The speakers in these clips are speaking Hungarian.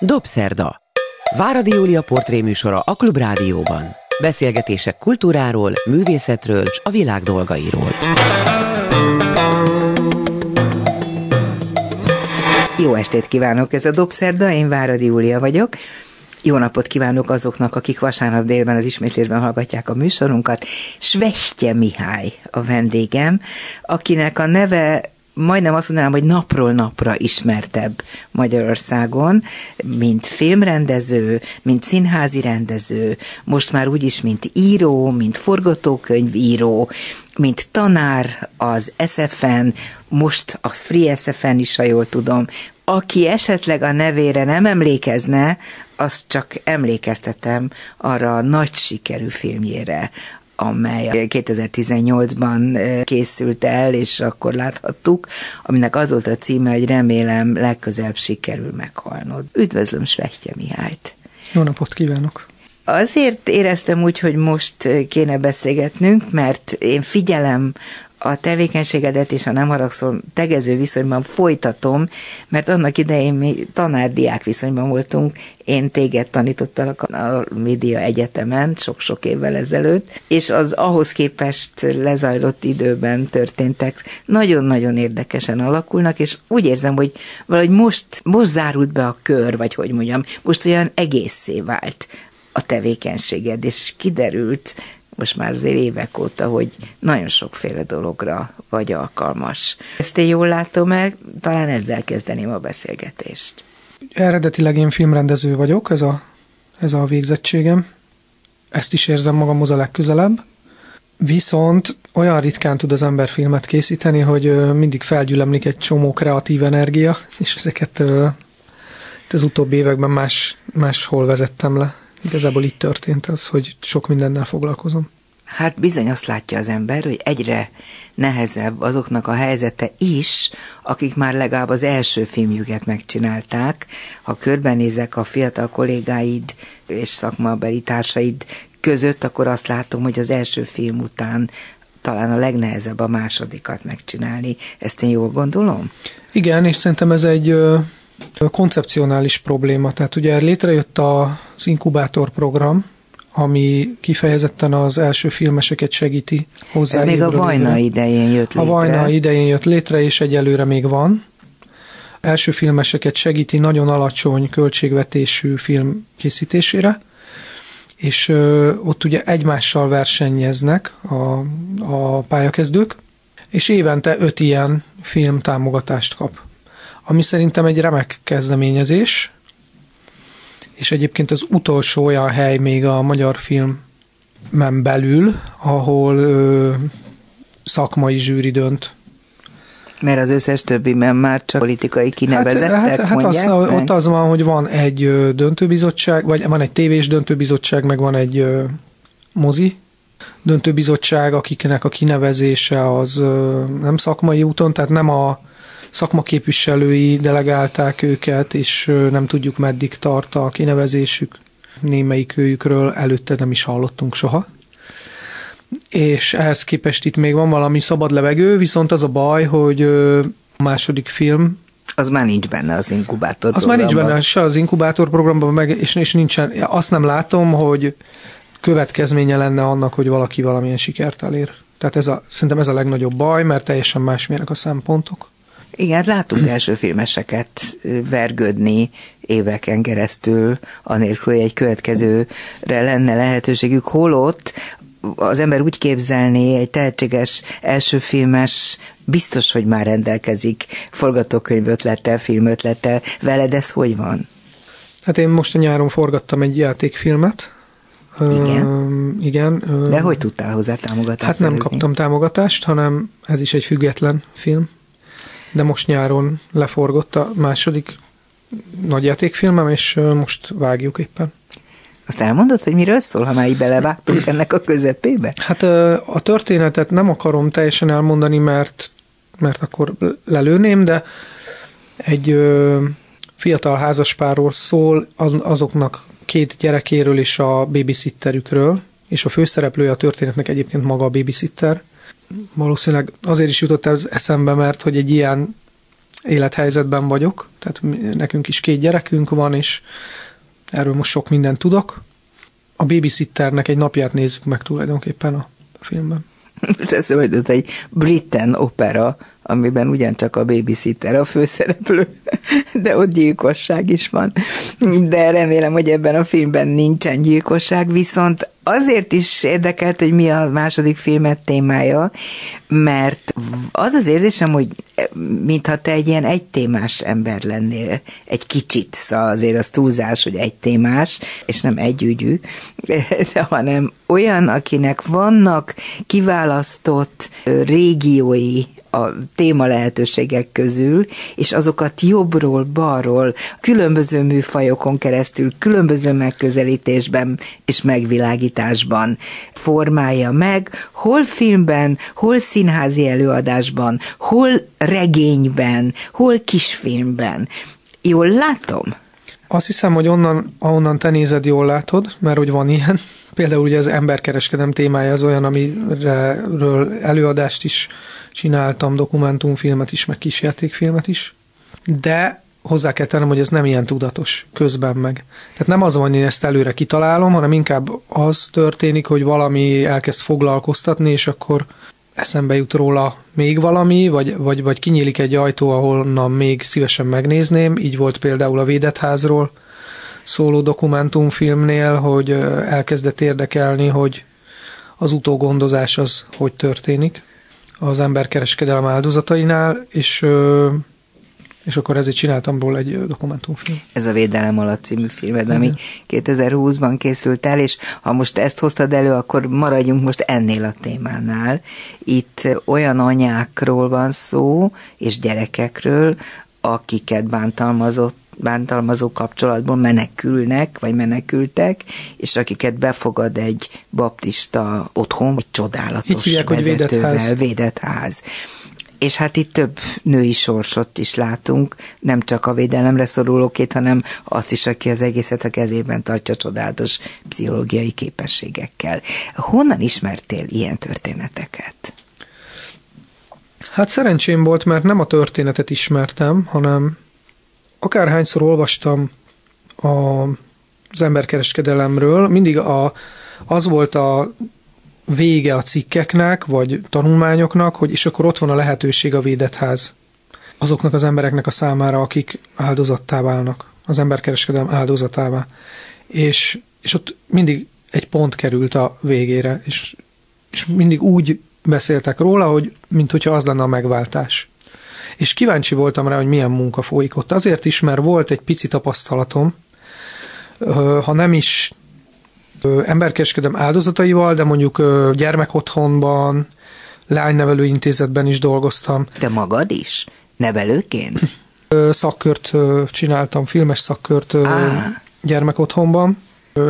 Dobszerda. Váradi Júlia portréműsora a Klubrádióban. Beszélgetések kultúráról, művészetről és a világ dolgairól. Jó estét kívánok, ez a Dobszerda, én Váradi Júlia vagyok. Jó napot kívánok azoknak, akik vasárnap délben az ismétlésben hallgatják a műsorunkat. Svestye Mihály a vendégem, akinek a neve majdnem azt mondanám, hogy napról napra ismertebb Magyarországon, mint filmrendező, mint színházi rendező, most már úgyis, mint író, mint forgatókönyvíró, mint tanár az SFN, most az Free SFN is, ha jól tudom, aki esetleg a nevére nem emlékezne, azt csak emlékeztetem arra a nagy sikerű filmjére, amely 2018-ban készült el, és akkor láthattuk, aminek az volt a címe, hogy remélem legközelebb sikerül meghalnod. Üdvözlöm Svehtye Mihályt! Jó napot kívánok! Azért éreztem úgy, hogy most kéne beszélgetnünk, mert én figyelem a tevékenységedet és a nem haragszol tegező viszonyban folytatom, mert annak idején mi tanár-diák viszonyban voltunk, én téged tanítottalak a Média Egyetemen sok-sok évvel ezelőtt, és az ahhoz képest lezajlott időben történtek. Nagyon-nagyon érdekesen alakulnak, és úgy érzem, hogy valahogy most, most zárult be a kör, vagy hogy mondjam, most olyan egészé vált a tevékenységed, és kiderült, most már azért évek óta, hogy nagyon sokféle dologra vagy alkalmas. Ezt én jól látom meg, talán ezzel kezdeném a beszélgetést. Eredetileg én filmrendező vagyok, ez a, ez a végzettségem. Ezt is érzem magamhoz a legközelebb. Viszont olyan ritkán tud az ember filmet készíteni, hogy mindig felgyülemlik egy csomó kreatív energia, és ezeket az utóbbi években más, máshol vezettem le. Igazából itt történt az, hogy sok mindennel foglalkozom. Hát bizony azt látja az ember, hogy egyre nehezebb azoknak a helyzete is, akik már legalább az első filmjüket megcsinálták. Ha körbenézek a fiatal kollégáid és szakmabeli társaid között, akkor azt látom, hogy az első film után talán a legnehezebb a másodikat megcsinálni. Ezt én jól gondolom? Igen, és szerintem ez egy koncepcionális probléma. Tehát ugye létrejött az inkubátor program, ami kifejezetten az első filmeseket segíti hozzá. Ez még a Vajna idején jött létre. A Vajna idején jött létre, és egyelőre még van. Első filmeseket segíti nagyon alacsony költségvetésű film készítésére, és ö, ott ugye egymással versenyeznek a, a pályakezdők, és évente öt ilyen film támogatást kap ami szerintem egy remek kezdeményezés, és egyébként az utolsó olyan hely még a magyar filmen belül, ahol ö, szakmai zsűri dönt. Mert az összes többi mert már csak politikai kinevezettek hát, hát, hát az, ott az van, hogy van egy döntőbizottság, vagy van egy tévés döntőbizottság, meg van egy mozi döntőbizottság, akiknek a kinevezése az nem szakmai úton, tehát nem a szakmaképviselői delegálták őket, és nem tudjuk meddig tart a kinevezésük. Némelyik őjükről előtte nem is hallottunk soha. És ehhez képest itt még van valami szabad levegő, viszont az a baj, hogy a második film az már nincs benne az inkubátor Az már nincs benne se az inkubátor programban, meg, és, és nincsen, azt nem látom, hogy következménye lenne annak, hogy valaki valamilyen sikert elér. Tehát ez a, szerintem ez a legnagyobb baj, mert teljesen másmilyenek a szempontok. Igen, látunk első filmeseket vergődni éveken keresztül, anélkül, hogy egy következőre lenne lehetőségük, holott az ember úgy képzelné, egy tehetséges első filmes biztos, hogy már rendelkezik forgatókönyv ötlettel, film ötlettel. Veled ez hogy van? Hát én most a nyáron forgattam egy játékfilmet. Igen? Uh, igen. Uh, De hogy tudtál hozzá támogatást Hát nem szerezni? kaptam támogatást, hanem ez is egy független film de most nyáron leforgott a második nagyjátékfilmem, és most vágjuk éppen. Azt elmondod, hogy miről szól, ha már így belevágtunk ennek a közepébe? Hát a történetet nem akarom teljesen elmondani, mert, mert akkor lelőném, de egy fiatal házaspárról szól azoknak két gyerekéről és a babysitterükről, és a főszereplője a történetnek egyébként maga a babysitter, valószínűleg azért is jutott ez eszembe, mert hogy egy ilyen élethelyzetben vagyok, tehát nekünk is két gyerekünk van, és erről most sok mindent tudok. A babysitternek egy napját nézzük meg tulajdonképpen a filmben. Ez egy Britten opera, amiben ugyancsak a babysitter a főszereplő, de ott gyilkosság is van. De remélem, hogy ebben a filmben nincsen gyilkosság, viszont azért is érdekelt, hogy mi a második filmet témája, mert az az érzésem, hogy mintha te egy ilyen egytémás ember lennél, egy kicsit, szóval azért az túlzás, hogy egy témás, és nem együgyű, hanem olyan, akinek vannak kiválasztott régiói, a téma lehetőségek közül, és azokat jobbról, balról, különböző műfajokon keresztül, különböző megközelítésben és megvilágításban formálja meg, hol filmben, hol színházi előadásban, hol regényben, hol kisfilmben. Jól látom? Azt hiszem, hogy onnan, ahonnan te nézed, jól látod, mert hogy van ilyen. Például ugye az emberkereskedem témája az olyan, amiről előadást is csináltam, dokumentumfilmet is, meg kisjátékfilmet is, de hozzá kell tennem, hogy ez nem ilyen tudatos közben meg. Tehát nem az van, hogy én ezt előre kitalálom, hanem inkább az történik, hogy valami elkezd foglalkoztatni, és akkor eszembe jut róla még valami, vagy, vagy, vagy kinyílik egy ajtó, ahonnan még szívesen megnézném. Így volt például a Védett házról szóló dokumentumfilmnél, hogy elkezdett érdekelni, hogy az utógondozás az hogy történik az emberkereskedelem áldozatainál, és és akkor ezért csináltam róla egy dokumentumfilm. Ez a Védelem alatt című filmed, ami 2020-ban készült el, és ha most ezt hoztad elő, akkor maradjunk most ennél a témánál. Itt olyan anyákról van szó, és gyerekekről, akiket bántalmazott bántalmazó kapcsolatból menekülnek, vagy menekültek, és akiket befogad egy baptista otthon, egy csodálatos hívják, vezetővel, védett ház. védett ház. És hát itt több női sorsot is látunk, nem csak a védelemre szorulókét, hanem azt is, aki az egészet a kezében tartja csodálatos pszichológiai képességekkel. Honnan ismertél ilyen történeteket? Hát szerencsém volt, mert nem a történetet ismertem, hanem akárhányszor olvastam a, az emberkereskedelemről, mindig a, az volt a vége a cikkeknek, vagy tanulmányoknak, hogy és akkor ott van a lehetőség a védett azoknak az embereknek a számára, akik áldozattá válnak, az emberkereskedelem áldozatává. És, és ott mindig egy pont került a végére, és, és mindig úgy beszéltek róla, hogy mint hogyha az lenne a megváltás és kíváncsi voltam rá, hogy milyen munka folyik ott. Azért is, mert volt egy pici tapasztalatom, ha nem is emberkereskedem áldozataival, de mondjuk gyermekotthonban, lánynevelő intézetben is dolgoztam. De magad is? Nevelőként? Szakkört csináltam, filmes szakkört Á. gyermekotthonban,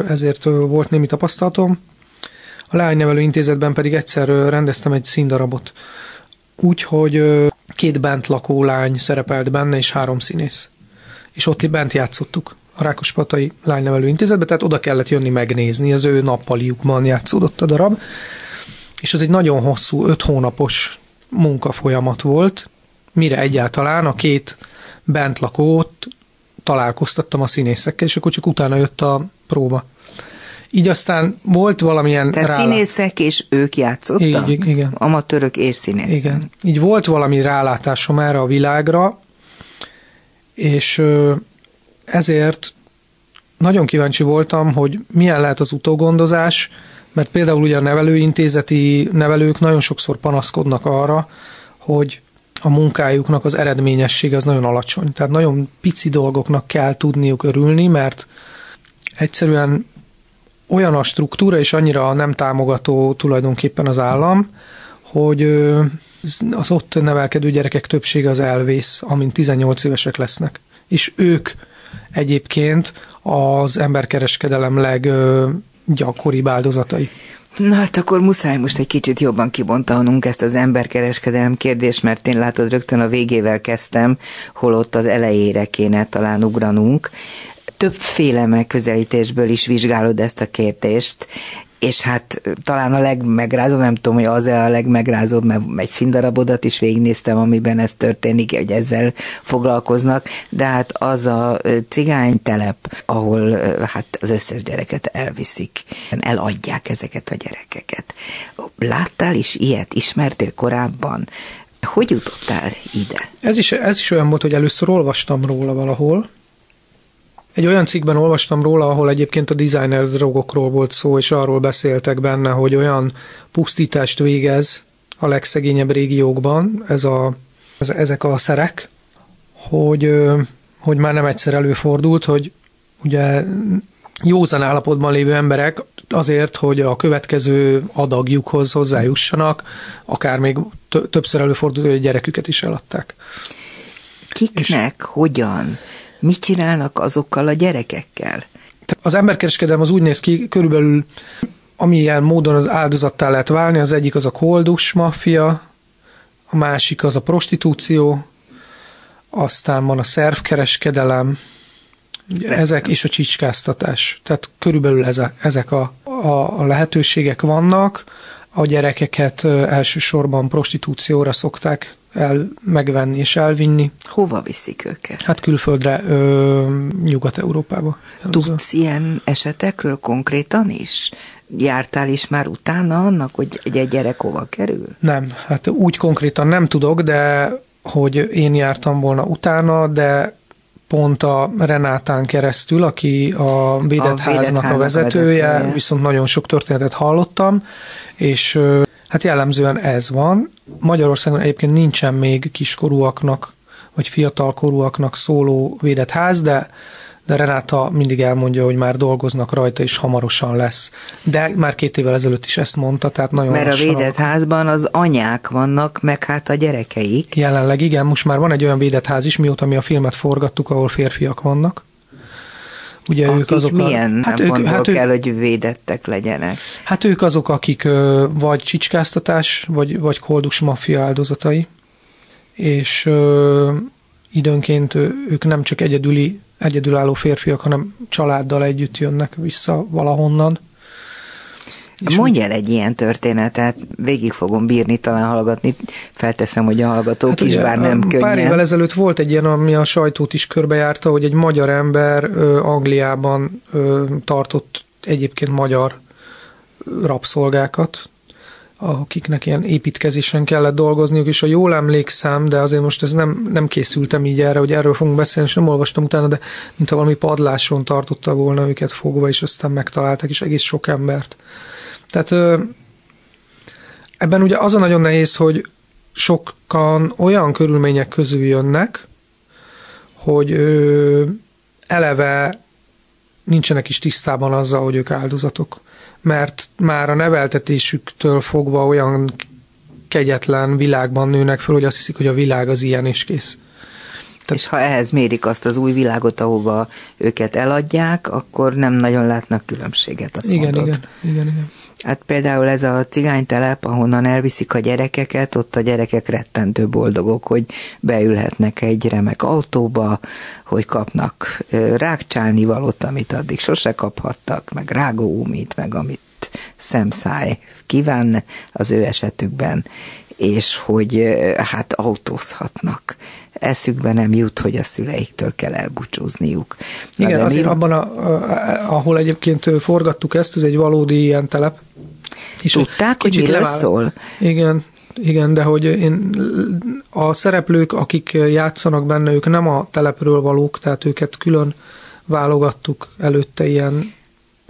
ezért volt némi tapasztalatom. A lánynevelő intézetben pedig egyszer rendeztem egy színdarabot. Úgyhogy két bent lakó lány szerepelt benne, és három színész. És ott bent játszottuk a Rákospatai Lánynevelő Intézetbe, tehát oda kellett jönni megnézni, az ő nappaliukban játszódott a darab, és ez egy nagyon hosszú, öt hónapos munkafolyamat volt, mire egyáltalán a két bent lakót találkoztattam a színészekkel, és akkor csak utána jött a próba. Így aztán volt valamilyen Tehát rálá... színészek és ők játszottak? Így, igen. Amatőrök és színészek. Igen. Így volt valami rálátásom erre a világra, és ezért nagyon kíváncsi voltam, hogy milyen lehet az utógondozás, mert például ugye a nevelőintézeti nevelők nagyon sokszor panaszkodnak arra, hogy a munkájuknak az eredményessége az nagyon alacsony. Tehát nagyon pici dolgoknak kell tudniuk örülni, mert egyszerűen olyan a struktúra, és annyira nem támogató tulajdonképpen az állam, hogy az ott nevelkedő gyerekek többsége az elvész, amint 18 évesek lesznek. És ők egyébként az emberkereskedelem leggyakoribb áldozatai. Na hát akkor muszáj most egy kicsit jobban kibontanunk ezt az emberkereskedelem kérdést, mert én látod rögtön a végével kezdtem, holott az elejére kéne talán ugranunk többféle megközelítésből is vizsgálod ezt a kérdést, és hát talán a legmegrázóbb, nem tudom, hogy az-e a legmegrázóbb, mert egy színdarabodat is végignéztem, amiben ez történik, hogy ezzel foglalkoznak, de hát az a cigánytelep, ahol hát az összes gyereket elviszik, eladják ezeket a gyerekeket. Láttál is ilyet? Ismertél korábban? Hogy jutottál ide? Ez is, ez is olyan volt, hogy először olvastam róla valahol, egy olyan cikkben olvastam róla, ahol egyébként a designer drogokról volt szó, és arról beszéltek benne, hogy olyan pusztítást végez a legszegényebb régiókban ez a, ez, ezek a szerek, hogy, hogy már nem egyszer előfordult, hogy ugye józan állapotban lévő emberek azért, hogy a következő adagjukhoz hozzájussanak, akár még többször előfordult, hogy a gyereküket is eladták. Kiknek, és hogyan? Mit csinálnak azokkal a gyerekekkel? Az emberkereskedelem az úgy néz ki, körülbelül amilyen módon az áldozattá lehet válni, az egyik az a koldus maffia, a másik az a prostitúció, aztán van a szervkereskedelem, ezek és a csicskáztatás. Tehát körülbelül ezek, ezek a, a, a lehetőségek vannak. A gyerekeket elsősorban prostitúcióra szokták el, megvenni és elvinni. Hova viszik őket? Hát külföldre, ö, Nyugat-Európába. Tudsz ilyen esetekről konkrétan is? Jártál is már utána annak, hogy egy gyerek hova kerül? Nem, hát úgy konkrétan nem tudok, de hogy én jártam volna utána, de pont a Renátán keresztül, aki a védett a háznak a vezetője, vezetője, viszont nagyon sok történetet hallottam, és hát jellemzően ez van. Magyarországon egyébként nincsen még kiskorúaknak vagy fiatalkorúaknak szóló védett ház, de de Renáta mindig elmondja, hogy már dolgoznak rajta, és hamarosan lesz. De már két évvel ezelőtt is ezt mondta, tehát nagyon Mert a védett házban az anyák vannak, meg hát a gyerekeik. Jelenleg igen, most már van egy olyan védett ház is, mióta mi a filmet forgattuk, ahol férfiak vannak. Ugye akik ők azok milyen a, hát ők, hát kell, ők, hogy védettek legyenek? Hát ők azok, akik vagy csicskáztatás, vagy, vagy koldus maffia áldozatai, és ö, időnként ők nem csak egyedüli, egyedülálló férfiak, hanem családdal együtt jönnek vissza valahonnan. És Mondj el egy ilyen történetet, végig fogom bírni, talán hallgatni, felteszem, hogy a hallgatók hát is, bár nem könnyen. Pár évvel ezelőtt volt egy ilyen, ami a sajtót is körbejárta, hogy egy magyar ember ö, Angliában ö, tartott egyébként magyar rabszolgákat, akiknek ilyen építkezésen kellett dolgozniuk, és a jól emlékszem, de azért most ez nem, nem készültem így erre, hogy erről fogunk beszélni, és nem olvastam utána, de mintha valami padláson tartotta volna őket fogva, és aztán megtalálták, és egész sok embert. Tehát ebben ugye az a nagyon nehéz, hogy sokan olyan körülmények közül jönnek, hogy eleve nincsenek is tisztában azzal, hogy ők áldozatok mert már a neveltetésüktől fogva olyan kegyetlen világban nőnek föl, hogy azt hiszik, hogy a világ az ilyen és kész. Tehát... És ha ehhez mérik azt az új világot, ahova őket eladják, akkor nem nagyon látnak különbséget, azt igen, mondod. Igen, igen, igen. Hát például ez a cigánytelep, ahonnan elviszik a gyerekeket, ott a gyerekek rettentő boldogok, hogy beülhetnek egy remek autóba, hogy kapnak rákcsálni valót, amit addig sose kaphattak, meg rágóumit, meg amit szemszáj kíván az ő esetükben, és hogy hát autózhatnak eszükbe nem jut, hogy a szüleiktől kell elbúcsúzniuk. Na, Igen, azért mi... abban, a, ahol egyébként forgattuk ezt, ez egy valódi ilyen telep. És Tudták, hogy miről levál... szól? Igen, igen, de hogy én, a szereplők, akik játszanak benne, ők nem a telepről valók, tehát őket külön válogattuk előtte ilyen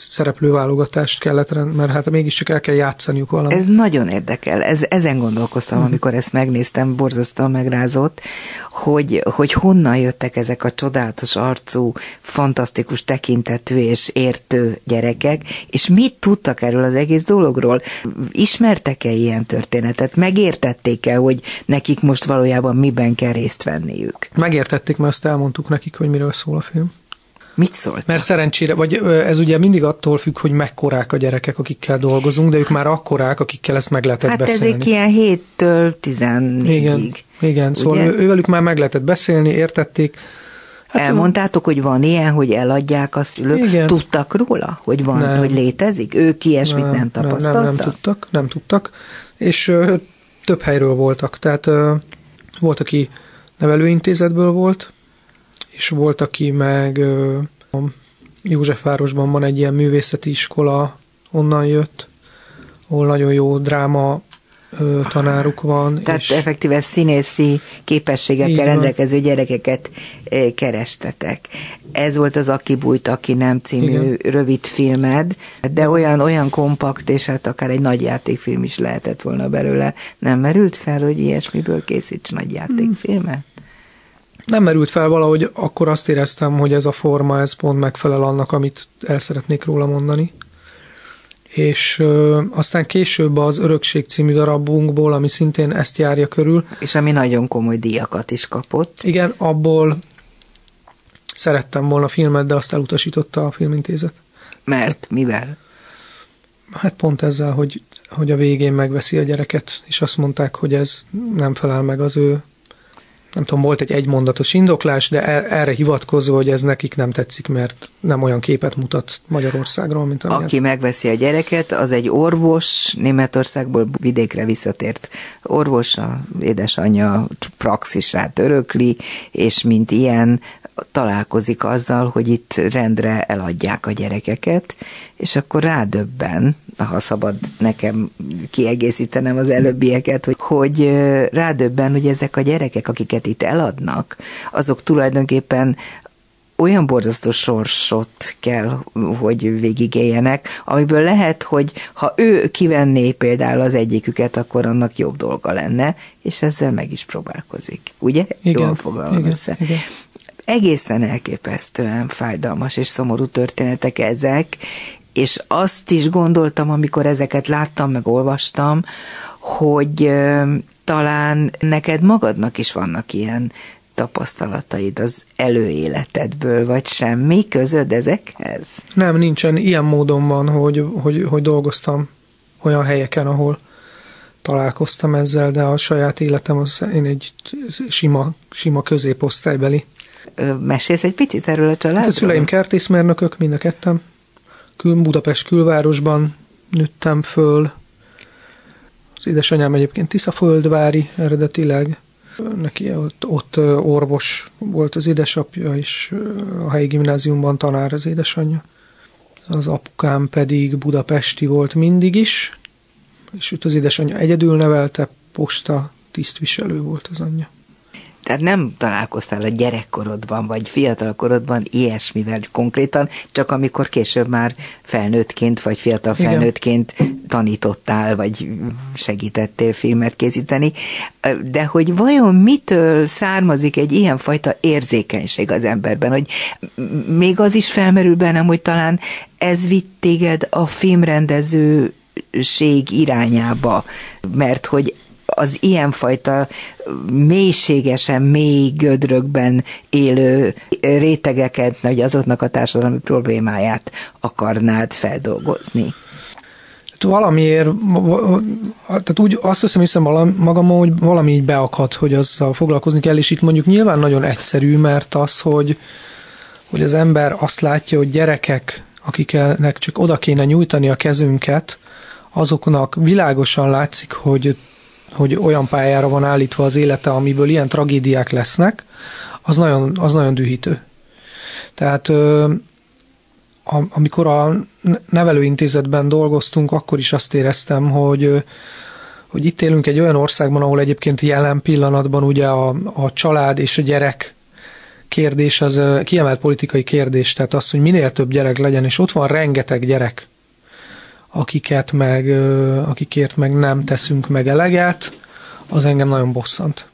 szereplőválogatást kellett, mert hát mégiscsak el kell játszaniuk valamit. Ez nagyon érdekel, ez, ezen gondolkoztam, uh-huh. amikor ezt megnéztem, borzasztóan megrázott, hogy, hogy honnan jöttek ezek a csodálatos arcú, fantasztikus tekintetű és értő gyerekek, és mit tudtak erről az egész dologról? Ismertek-e ilyen történetet? Megértették-e, hogy nekik most valójában miben kell részt venniük? Megértették, mert azt elmondtuk nekik, hogy miről szól a film. Mit szólt? Mert szerencsére, vagy ez ugye mindig attól függ, hogy mekkorák a gyerekek, akikkel dolgozunk, de ők már akkorák, akikkel ezt meg lehetett hát beszélni. Hát ezek ilyen 7-től 14-ig. Igen, igen szóval ő, ővelük már meg lehetett beszélni, értették. Hát, Elmondtátok, hogy van ilyen, hogy eladják a szülők? Igen. Tudtak róla, hogy van, nem. hogy létezik? Ők ilyesmit nem, nem tapasztaltak? Nem, nem, nem tudtak, nem tudtak. És ö, több helyről voltak. Tehát ö, volt, aki nevelőintézetből volt, és volt, aki meg ö, Józsefvárosban van egy ilyen művészeti iskola, onnan jött, ahol nagyon jó dráma tanáruk van. Tehát és effektíve színészi képességekkel rendelkező gyerekeket kerestetek. Ez volt az Aki bújt, Aki nem című Igen. rövid filmed, de olyan, olyan kompakt, és hát akár egy nagy játékfilm is lehetett volna belőle. Nem merült fel, hogy ilyesmiből készíts nagy játékfilmet? Nem merült fel valahogy, akkor azt éreztem, hogy ez a forma, ez pont megfelel annak, amit el szeretnék róla mondani és ö, aztán később az Örökség című darabunkból, ami szintén ezt járja körül. És ami nagyon komoly díjakat is kapott. Igen, abból szerettem volna filmet, de azt elutasította a filmintézet. Mert mivel? Hát pont ezzel, hogy, hogy a végén megveszi a gyereket, és azt mondták, hogy ez nem felel meg az ő nem tudom, volt egy egymondatos indoklás, de er, erre hivatkozva, hogy ez nekik nem tetszik, mert nem olyan képet mutat Magyarországról, mint amilyen. Aki megveszi a gyereket, az egy orvos, Németországból vidékre visszatért orvos, a édesanyja praxisát örökli, és mint ilyen találkozik azzal, hogy itt rendre eladják a gyerekeket, és akkor rádöbben, ha szabad nekem kiegészítenem az előbbieket, hogy, hogy rádöbben, hogy ezek a gyerekek, akiket itt eladnak, azok tulajdonképpen olyan borzasztó sorsot kell, hogy végigéljenek, amiből lehet, hogy ha ő kivenné például az egyiküket, akkor annak jobb dolga lenne, és ezzel meg is próbálkozik. Ugye? Igen, Jól fogalmam igen, össze. Igen egészen elképesztően fájdalmas és szomorú történetek ezek, és azt is gondoltam, amikor ezeket láttam, meg olvastam, hogy talán neked magadnak is vannak ilyen tapasztalataid az előéletedből, vagy semmi közöd ezekhez? Nem, nincsen. Ilyen módon van, hogy, hogy, hogy dolgoztam olyan helyeken, ahol találkoztam ezzel, de a saját életem az én egy sima, sima középosztálybeli Mesélsz egy picit erről a családról? Hát a szüleim kertészmérnökök, mind a ketten. Kül, Budapest külvárosban nőttem föl. Az édesanyám egyébként Tiszaföldvári eredetileg. Neki ott, ott orvos volt az édesapja, és a helyi gimnáziumban tanár az édesanyja. Az apukám pedig budapesti volt mindig is, és őt az édesanyja egyedül nevelte, posta tisztviselő volt az anyja. Tehát nem találkoztál a gyerekkorodban, vagy fiatalkorodban ilyesmivel konkrétan, csak amikor később már felnőttként, vagy fiatal felnőttként Igen. tanítottál, vagy segítettél filmet készíteni. De hogy vajon mitől származik egy ilyenfajta érzékenység az emberben, hogy még az is felmerül bennem, hogy talán ez vitt téged a filmrendező irányába, mert hogy az ilyenfajta mélységesen mély gödrökben élő rétegeket, vagy azoknak a társadalmi problémáját akarnád feldolgozni? Hát valamiért, tehát úgy azt hiszem, hiszem magam, hogy valami így beakad, hogy azzal foglalkozni kell, és itt mondjuk nyilván nagyon egyszerű, mert az, hogy, hogy az ember azt látja, hogy gyerekek, akiknek csak oda kéne nyújtani a kezünket, azoknak világosan látszik, hogy hogy olyan pályára van állítva az élete, amiből ilyen tragédiák lesznek, az nagyon, az nagyon dühítő. Tehát amikor a nevelőintézetben dolgoztunk, akkor is azt éreztem, hogy hogy itt élünk egy olyan országban, ahol egyébként jelen pillanatban ugye a, a család és a gyerek kérdés az kiemelt politikai kérdés, tehát az, hogy minél több gyerek legyen, és ott van rengeteg gyerek, akiket meg, akikért meg nem teszünk meg eleget, az engem nagyon bosszant.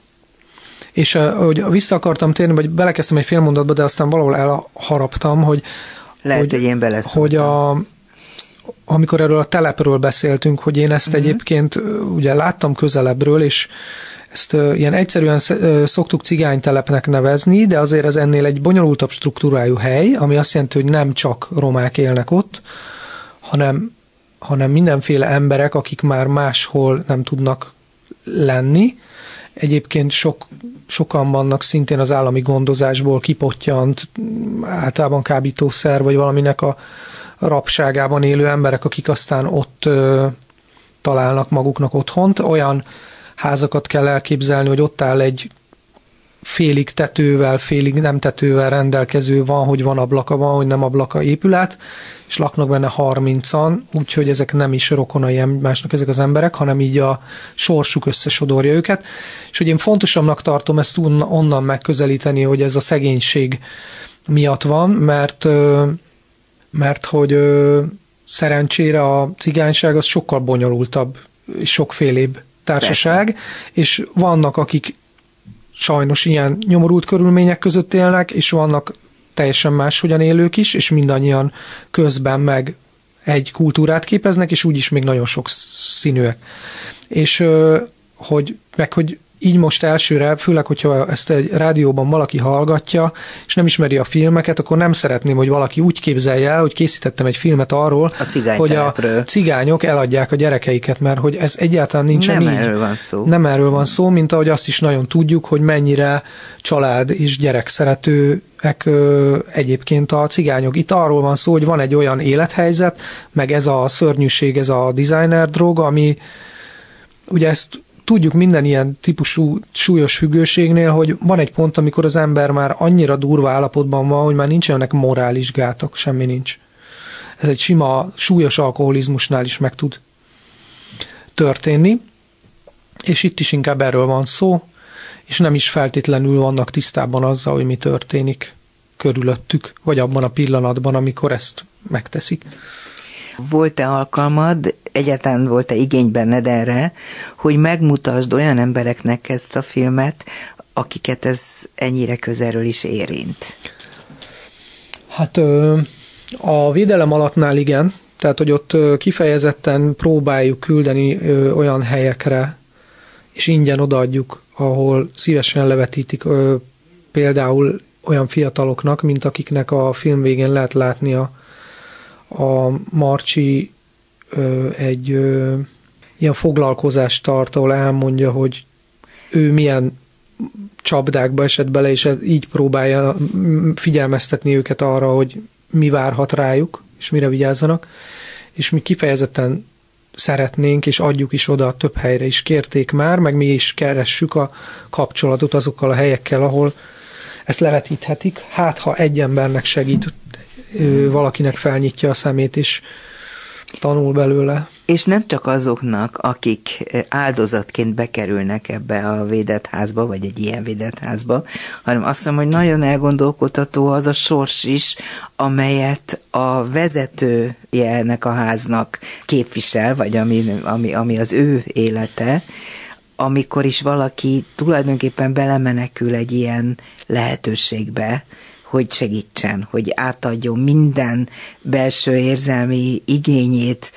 És hogy vissza akartam térni, vagy belekezdtem egy fél mondatba, de aztán valahol elharaptam, hogy lehet, hogy, hogy én Hogy a, amikor erről a telepről beszéltünk, hogy én ezt uh-huh. egyébként ugye láttam közelebbről, és ezt ilyen egyszerűen szoktuk cigánytelepnek nevezni, de azért ez ennél egy bonyolultabb struktúrájú hely, ami azt jelenti, hogy nem csak romák élnek ott, hanem hanem mindenféle emberek, akik már máshol nem tudnak lenni, Egyébként sok, sokan vannak szintén az állami gondozásból kipottyant, általában kábítószer, vagy valaminek a rabságában élő emberek, akik aztán ott ö, találnak maguknak otthont. Olyan házakat kell elképzelni, hogy ott áll egy félig tetővel, félig nem tetővel rendelkező van, hogy van ablaka, van, hogy nem ablaka épület, és laknak benne 30-an, úgyhogy ezek nem is rokonai egymásnak ezek az emberek, hanem így a sorsuk összesodorja őket. És hogy én fontosabbnak tartom ezt onnan megközelíteni, hogy ez a szegénység miatt van, mert, mert hogy szerencsére a cigányság az sokkal bonyolultabb és sokfélébb társaság, Persze. és vannak, akik sajnos ilyen nyomorult körülmények között élnek, és vannak teljesen máshogyan élők is, és mindannyian közben meg egy kultúrát képeznek, és úgyis még nagyon sok színűek. És hogy, meg hogy így most elsőre, főleg, hogyha ezt egy rádióban valaki hallgatja, és nem ismeri a filmeket, akkor nem szeretném, hogy valaki úgy képzelje el, hogy készítettem egy filmet arról, a hogy a cigányok eladják a gyerekeiket, mert hogy ez egyáltalán nincsen nem így. erről van szó. Nem erről van szó, mint ahogy azt is nagyon tudjuk, hogy mennyire család és gyerek szeretőek egyébként a cigányok. Itt arról van szó, hogy van egy olyan élethelyzet, meg ez a szörnyűség, ez a designer drog, ami ugye ezt tudjuk minden ilyen típusú súlyos függőségnél, hogy van egy pont, amikor az ember már annyira durva állapotban van, hogy már nincsenek morális gátok, semmi nincs. Ez egy sima, súlyos alkoholizmusnál is meg tud történni, és itt is inkább erről van szó, és nem is feltétlenül vannak tisztában azzal, hogy mi történik körülöttük, vagy abban a pillanatban, amikor ezt megteszik. Volt-e alkalmad, egyáltalán volt-e igény benned erre, hogy megmutasd olyan embereknek ezt a filmet, akiket ez ennyire közelről is érint? Hát a védelem alattnál igen, tehát hogy ott kifejezetten próbáljuk küldeni olyan helyekre, és ingyen odaadjuk, ahol szívesen levetítik például olyan fiataloknak, mint akiknek a film végén lehet látni a, a Marcsi egy ilyen foglalkozást tart, ahol elmondja, hogy ő milyen csapdákba esett bele, és így próbálja figyelmeztetni őket arra, hogy mi várhat rájuk, és mire vigyázzanak. És mi kifejezetten szeretnénk, és adjuk is oda több helyre is kérték már, meg mi is keressük a kapcsolatot azokkal a helyekkel, ahol ezt levetíthetik. Hát, ha egy embernek segít, valakinek felnyitja a szemét, és tanul belőle. És nem csak azoknak, akik áldozatként bekerülnek ebbe a védett házba, vagy egy ilyen védett házba, hanem azt hiszem, hogy nagyon elgondolkodható az a sors is, amelyet a vezetője ennek a háznak képvisel, vagy ami, ami, ami az ő élete, amikor is valaki tulajdonképpen belemenekül egy ilyen lehetőségbe, hogy segítsen, hogy átadjon minden belső érzelmi igényét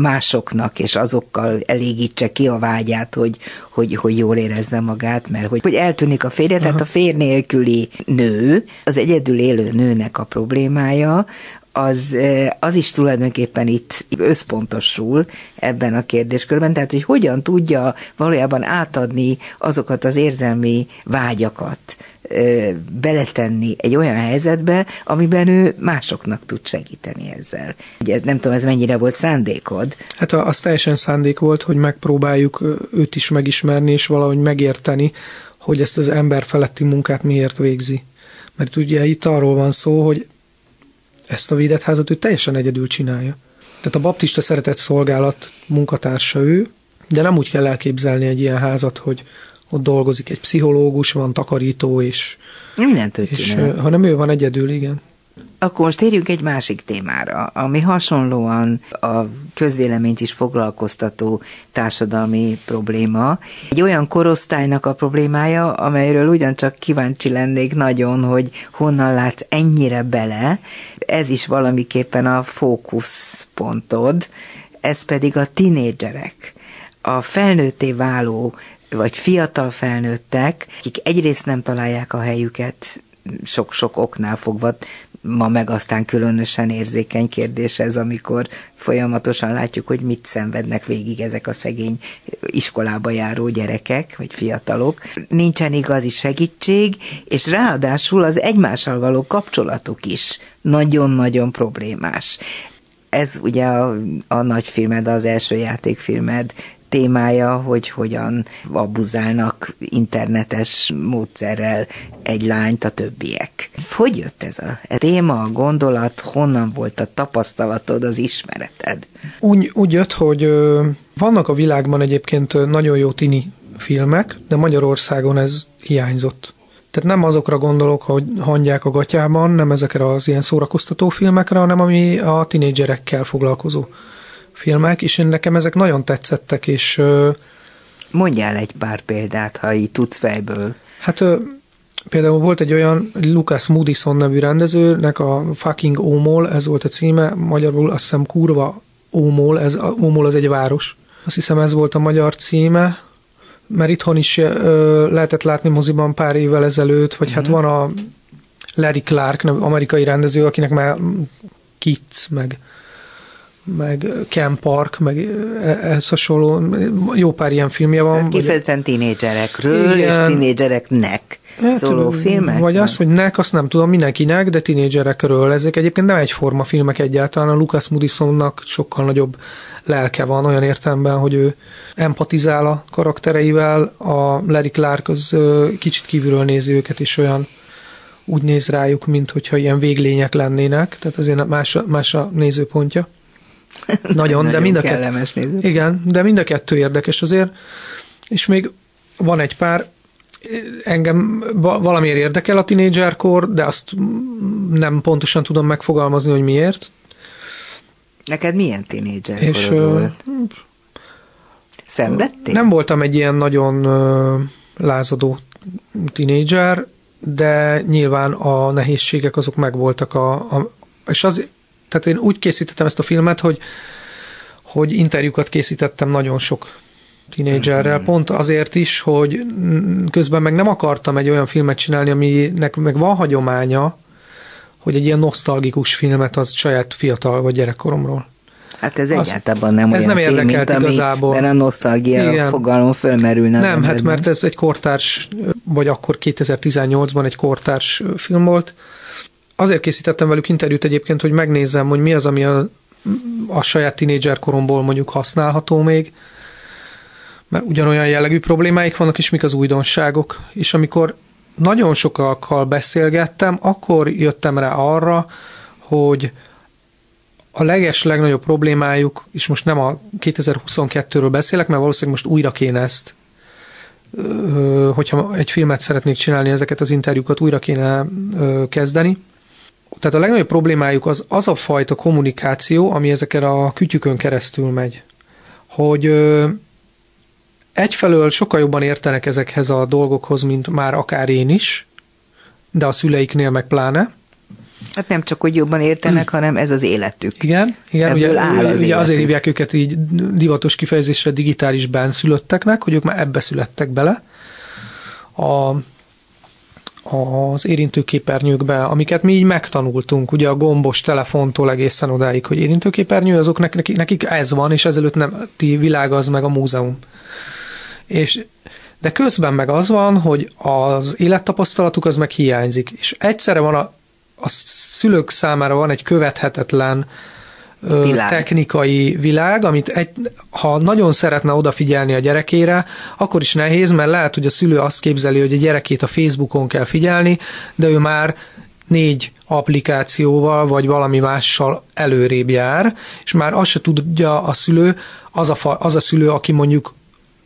másoknak, és azokkal elégítse ki a vágyát, hogy, hogy, hogy jól érezze magát, mert hogy, hogy eltűnik a férje, Aha. tehát a fér nélküli nő, az egyedül élő nőnek a problémája, az, az is tulajdonképpen itt összpontosul ebben a kérdéskörben, tehát hogy hogyan tudja valójában átadni azokat az érzelmi vágyakat, beletenni egy olyan helyzetbe, amiben ő másoknak tud segíteni ezzel. Ugye nem tudom, ez mennyire volt szándékod? Hát az teljesen szándék volt, hogy megpróbáljuk őt is megismerni, és valahogy megérteni, hogy ezt az ember feletti munkát miért végzi. Mert ugye itt arról van szó, hogy ezt a védett házat ő teljesen egyedül csinálja. Tehát a baptista szeretett szolgálat munkatársa ő, de nem úgy kell elképzelni egy ilyen házat, hogy ott dolgozik egy pszichológus, van takarító, és, Mindent és hanem ő van egyedül, igen. Akkor most térjünk egy másik témára, ami hasonlóan a közvéleményt is foglalkoztató társadalmi probléma. Egy olyan korosztálynak a problémája, amelyről ugyancsak kíváncsi lennék nagyon, hogy honnan látsz ennyire bele. Ez is valamiképpen a fókuszpontod, ez pedig a tinédzserek. A felnőtté váló vagy fiatal felnőttek, akik egyrészt nem találják a helyüket sok-sok oknál fogva, ma meg aztán különösen érzékeny kérdés ez, amikor folyamatosan látjuk, hogy mit szenvednek végig ezek a szegény iskolába járó gyerekek, vagy fiatalok. Nincsen igazi segítség, és ráadásul az egymással való kapcsolatuk is nagyon-nagyon problémás. Ez ugye a, a nagy filmed, az első játékfilmed témája, hogy hogyan abuzálnak internetes módszerrel egy lányt a többiek. Hogy jött ez a téma, a gondolat, honnan volt a tapasztalatod, az ismereted? Úgy, úgy jött, hogy vannak a világban egyébként nagyon jó tini filmek, de Magyarországon ez hiányzott. Tehát nem azokra gondolok, hogy hangyák a gatyában, nem ezekre az ilyen szórakoztató filmekre, hanem ami a tinédzserekkel foglalkozó filmek, és én nekem ezek nagyon tetszettek, és... Mondjál egy pár példát, ha így tudsz fejből. Hát például volt egy olyan Lucas Moodison nevű rendezőnek a Fucking Ómol, ez volt a címe, magyarul azt hiszem kurva Ómol, ez, Ómol az egy város. Azt hiszem ez volt a magyar címe, mert itthon is ö, lehetett látni moziban pár évvel ezelőtt, vagy mm-hmm. hát mhm. van a Larry Clark, amerikai rendező, akinek már Kitz, meg meg Ken Park, meg ehhez hasonló, jó pár ilyen filmje van. Kifejezetten tinédzserekről és tinédzsereknek hát, szóló filmek? Vagy az, hogy nek, azt nem tudom, mindenkinek, de tinédzserekről. Ezek egyébként nem egyforma filmek egyáltalán. A Lucas Moodysonnak sokkal nagyobb lelke van olyan értelemben, hogy ő empatizál a karaktereivel, a Larry Clark az kicsit kívülről nézi őket, és olyan úgy néz rájuk, mint hogyha ilyen véglények lennének, tehát azért más, más a nézőpontja. Nagyon, de mind a kettő. Igen, de mind a kettő érdekes azért. És még van egy pár, engem valamiért érdekel a tinédzserkor, de azt nem pontosan tudom megfogalmazni, hogy miért. Neked milyen tinédzserkorod és, volt? Szenvedtél? Nem voltam egy ilyen nagyon lázadó tinédzser, de nyilván a nehézségek azok megvoltak, a, a, és az, tehát én úgy készítettem ezt a filmet, hogy, hogy interjúkat készítettem nagyon sok tínédzserrel, mm-hmm. pont azért is, hogy közben meg nem akartam egy olyan filmet csinálni, aminek meg van hagyománya, hogy egy ilyen nosztalgikus filmet az saját fiatal vagy gyerekkoromról. Hát ez az, egyáltalán nem ez olyan nem film, mint igazából. ami, a nosztalgia Igen. fogalom fölmerülne. Nem, hát mert ez egy kortárs, vagy akkor 2018-ban egy kortárs film volt, Azért készítettem velük interjút egyébként, hogy megnézzem, hogy mi az, ami a, a saját tinédzser koromból mondjuk használható még, mert ugyanolyan jellegű problémáik vannak, és mik az újdonságok. És amikor nagyon sokakkal beszélgettem, akkor jöttem rá arra, hogy a leges legnagyobb problémájuk, és most nem a 2022-ről beszélek, mert valószínűleg most újra kéne ezt, hogyha egy filmet szeretnék csinálni, ezeket az interjúkat újra kéne kezdeni, tehát a legnagyobb problémájuk az az a fajta kommunikáció, ami ezeken a kütyükön keresztül megy. Hogy ö, egyfelől sokkal jobban értenek ezekhez a dolgokhoz, mint már akár én is, de a szüleiknél meg pláne. Hát nem csak, hogy jobban értenek, hmm. hanem ez az életük. Igen, igen ugye, áll az ugye azért hívják őket így divatos kifejezésre digitális benszülötteknek, hogy ők már ebbe születtek bele. A, az érintőképernyőkbe, amiket mi így megtanultunk, ugye a gombos telefontól egészen odáig, hogy érintőképernyő, azok nekik, nekik ez van, és ezelőtt nem ti világ az meg a múzeum. És de közben meg az van, hogy az élettapasztalatuk az meg hiányzik, és egyszerre van a, a szülők számára van egy követhetetlen világ. technikai világ, amit egy, ha nagyon szeretne odafigyelni a gyerekére, akkor is nehéz, mert lehet, hogy a szülő azt képzeli, hogy a gyerekét a Facebookon kell figyelni, de ő már négy applikációval, vagy valami mással előrébb jár, és már azt se tudja a szülő, az a, fa, az a szülő, aki mondjuk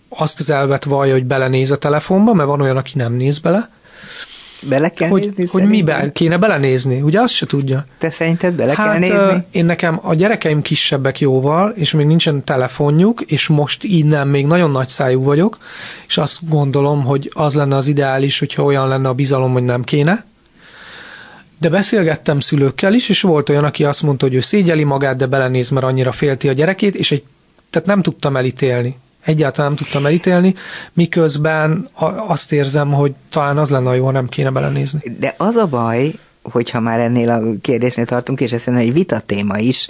azt az elvet vallja, hogy belenéz a telefonba, mert van olyan, aki nem néz bele, Bele kell hogy, nézni? Hogy miben kéne belenézni, ugye azt se tudja. Te szerinted bele hát, kell nézni? Én nekem a gyerekeim kisebbek jóval, és még nincsen telefonjuk, és most innen még nagyon nagy szájú vagyok, és azt gondolom, hogy az lenne az ideális, hogyha olyan lenne a bizalom, hogy nem kéne. De beszélgettem szülőkkel is, és volt olyan, aki azt mondta, hogy ő szégyeli magát, de belenéz, mert annyira félti a gyerekét, és egy, tehát nem tudtam elítélni egyáltalán nem tudtam elítélni, miközben azt érzem, hogy talán az lenne jó, ha nem kéne belenézni. De az a baj, hogyha már ennél a kérdésnél tartunk, és ez egy vita téma is,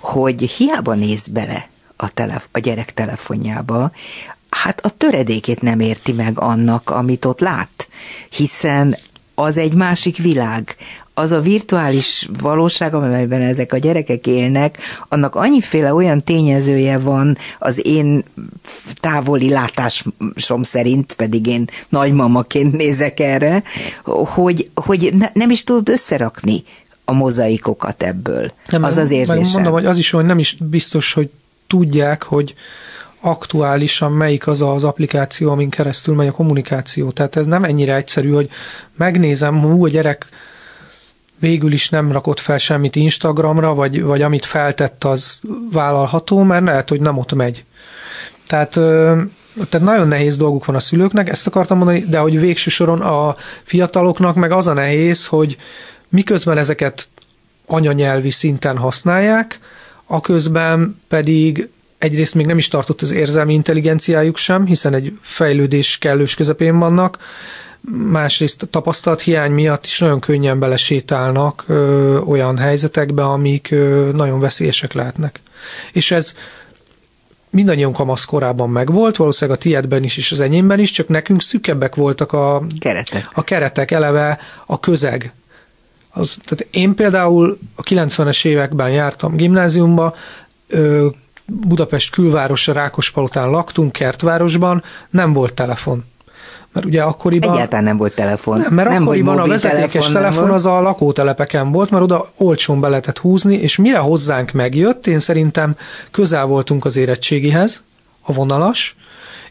hogy hiába néz bele a, telef- a gyerek telefonjába, hát a töredékét nem érti meg annak, amit ott lát, hiszen az egy másik világ, az a virtuális valóság, amelyben ezek a gyerekek élnek, annak annyiféle olyan tényezője van az én távoli látásom szerint, pedig én nagymamaként nézek erre, hogy, hogy ne, nem is tudod összerakni a mozaikokat ebből. Nem, az az érzésem. Mondom, hogy az is, hogy nem is biztos, hogy tudják, hogy aktuálisan melyik az az applikáció, amin keresztül megy a kommunikáció. Tehát ez nem ennyire egyszerű, hogy megnézem, hú, a gyerek végül is nem rakott fel semmit Instagramra, vagy, vagy amit feltett, az vállalható, mert lehet, hogy nem ott megy. Tehát, tehát nagyon nehéz dolguk van a szülőknek, ezt akartam mondani, de hogy végső soron a fiataloknak meg az a nehéz, hogy miközben ezeket anyanyelvi szinten használják, aközben pedig egyrészt még nem is tartott az érzelmi intelligenciájuk sem, hiszen egy fejlődés kellős közepén vannak, másrészt a tapasztalat hiány miatt is nagyon könnyen belesétálnak ö, olyan helyzetekbe, amik ö, nagyon veszélyesek lehetnek. És ez mindannyian kamasz korában megvolt, valószínűleg a tiédben is, és az enyémben is, csak nekünk szükebbek voltak a keretek, a keretek eleve, a közeg. Az, tehát én például a 90-es években jártam gimnáziumba, ö, Budapest külvárosa Rákospalotán laktunk, kertvárosban, nem volt telefon. Mert ugye akkoriban... Egyáltalán nem volt telefon. Nem, mert nem akkoriban a vezetékes telefon, telefon az a lakótelepeken volt, mert oda olcsón be lehetett húzni, és mire hozzánk megjött, én szerintem közel voltunk az érettségihez, a vonalas,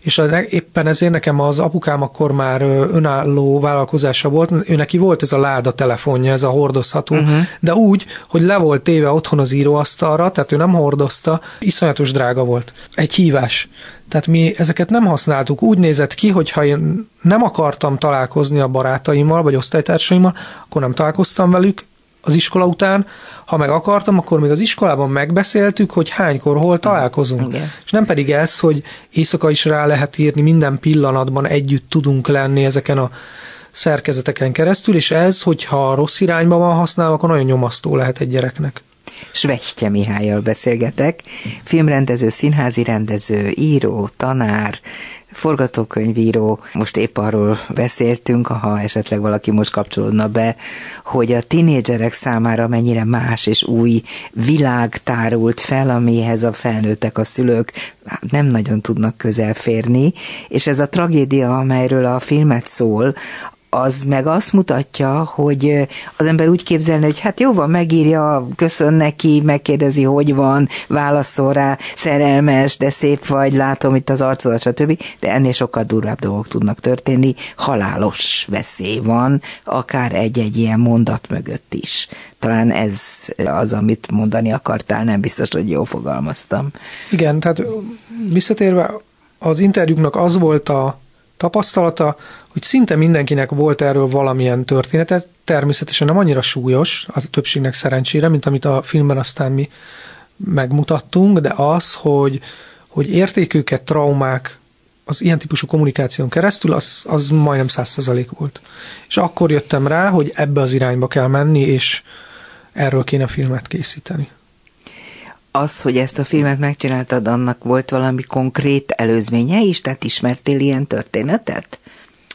és éppen ezért nekem az apukám akkor már önálló vállalkozása volt, ő neki volt ez a láda telefonja, ez a hordozható, uh-huh. de úgy, hogy le volt téve otthon az íróasztalra, tehát ő nem hordozta, iszonyatos drága volt. Egy hívás. Tehát mi ezeket nem használtuk. Úgy nézett ki, hogy ha én nem akartam találkozni a barátaimmal, vagy osztálytársaimmal, akkor nem találkoztam velük, az iskola után, ha meg akartam, akkor még az iskolában megbeszéltük, hogy hánykor, hol találkozunk. Igen. És nem pedig ez, hogy éjszaka is rá lehet írni, minden pillanatban együtt tudunk lenni ezeken a szerkezeteken keresztül, és ez, hogyha rossz irányba van használva, akkor nagyon nyomasztó lehet egy gyereknek. Svehtye Mihályjal beszélgetek, filmrendező, színházi rendező, író, tanár, forgatókönyvíró, most épp arról beszéltünk, ha esetleg valaki most kapcsolódna be, hogy a tinédzserek számára mennyire más és új világ tárult fel, amihez a felnőttek, a szülők nem nagyon tudnak közelférni, és ez a tragédia, amelyről a filmet szól, az meg azt mutatja, hogy az ember úgy képzelne, hogy hát jó van, megírja, köszön neki, megkérdezi, hogy van, válaszol rá, szerelmes, de szép vagy, látom itt az arcodat, stb. De ennél sokkal durvább dolgok tudnak történni, halálos veszély van, akár egy-egy ilyen mondat mögött is. Talán ez az, amit mondani akartál, nem biztos, hogy jól fogalmaztam. Igen, tehát visszatérve az interjúknak az volt a tapasztalata, hogy szinte mindenkinek volt erről valamilyen története, természetesen nem annyira súlyos, a többségnek szerencsére, mint amit a filmben aztán mi megmutattunk, de az, hogy, hogy értékőket, traumák az ilyen típusú kommunikáción keresztül, az, az majdnem százszerzalék volt. És akkor jöttem rá, hogy ebbe az irányba kell menni, és erről kéne filmet készíteni az, hogy ezt a filmet megcsináltad, annak volt valami konkrét előzménye is? Tehát ismertél ilyen történetet?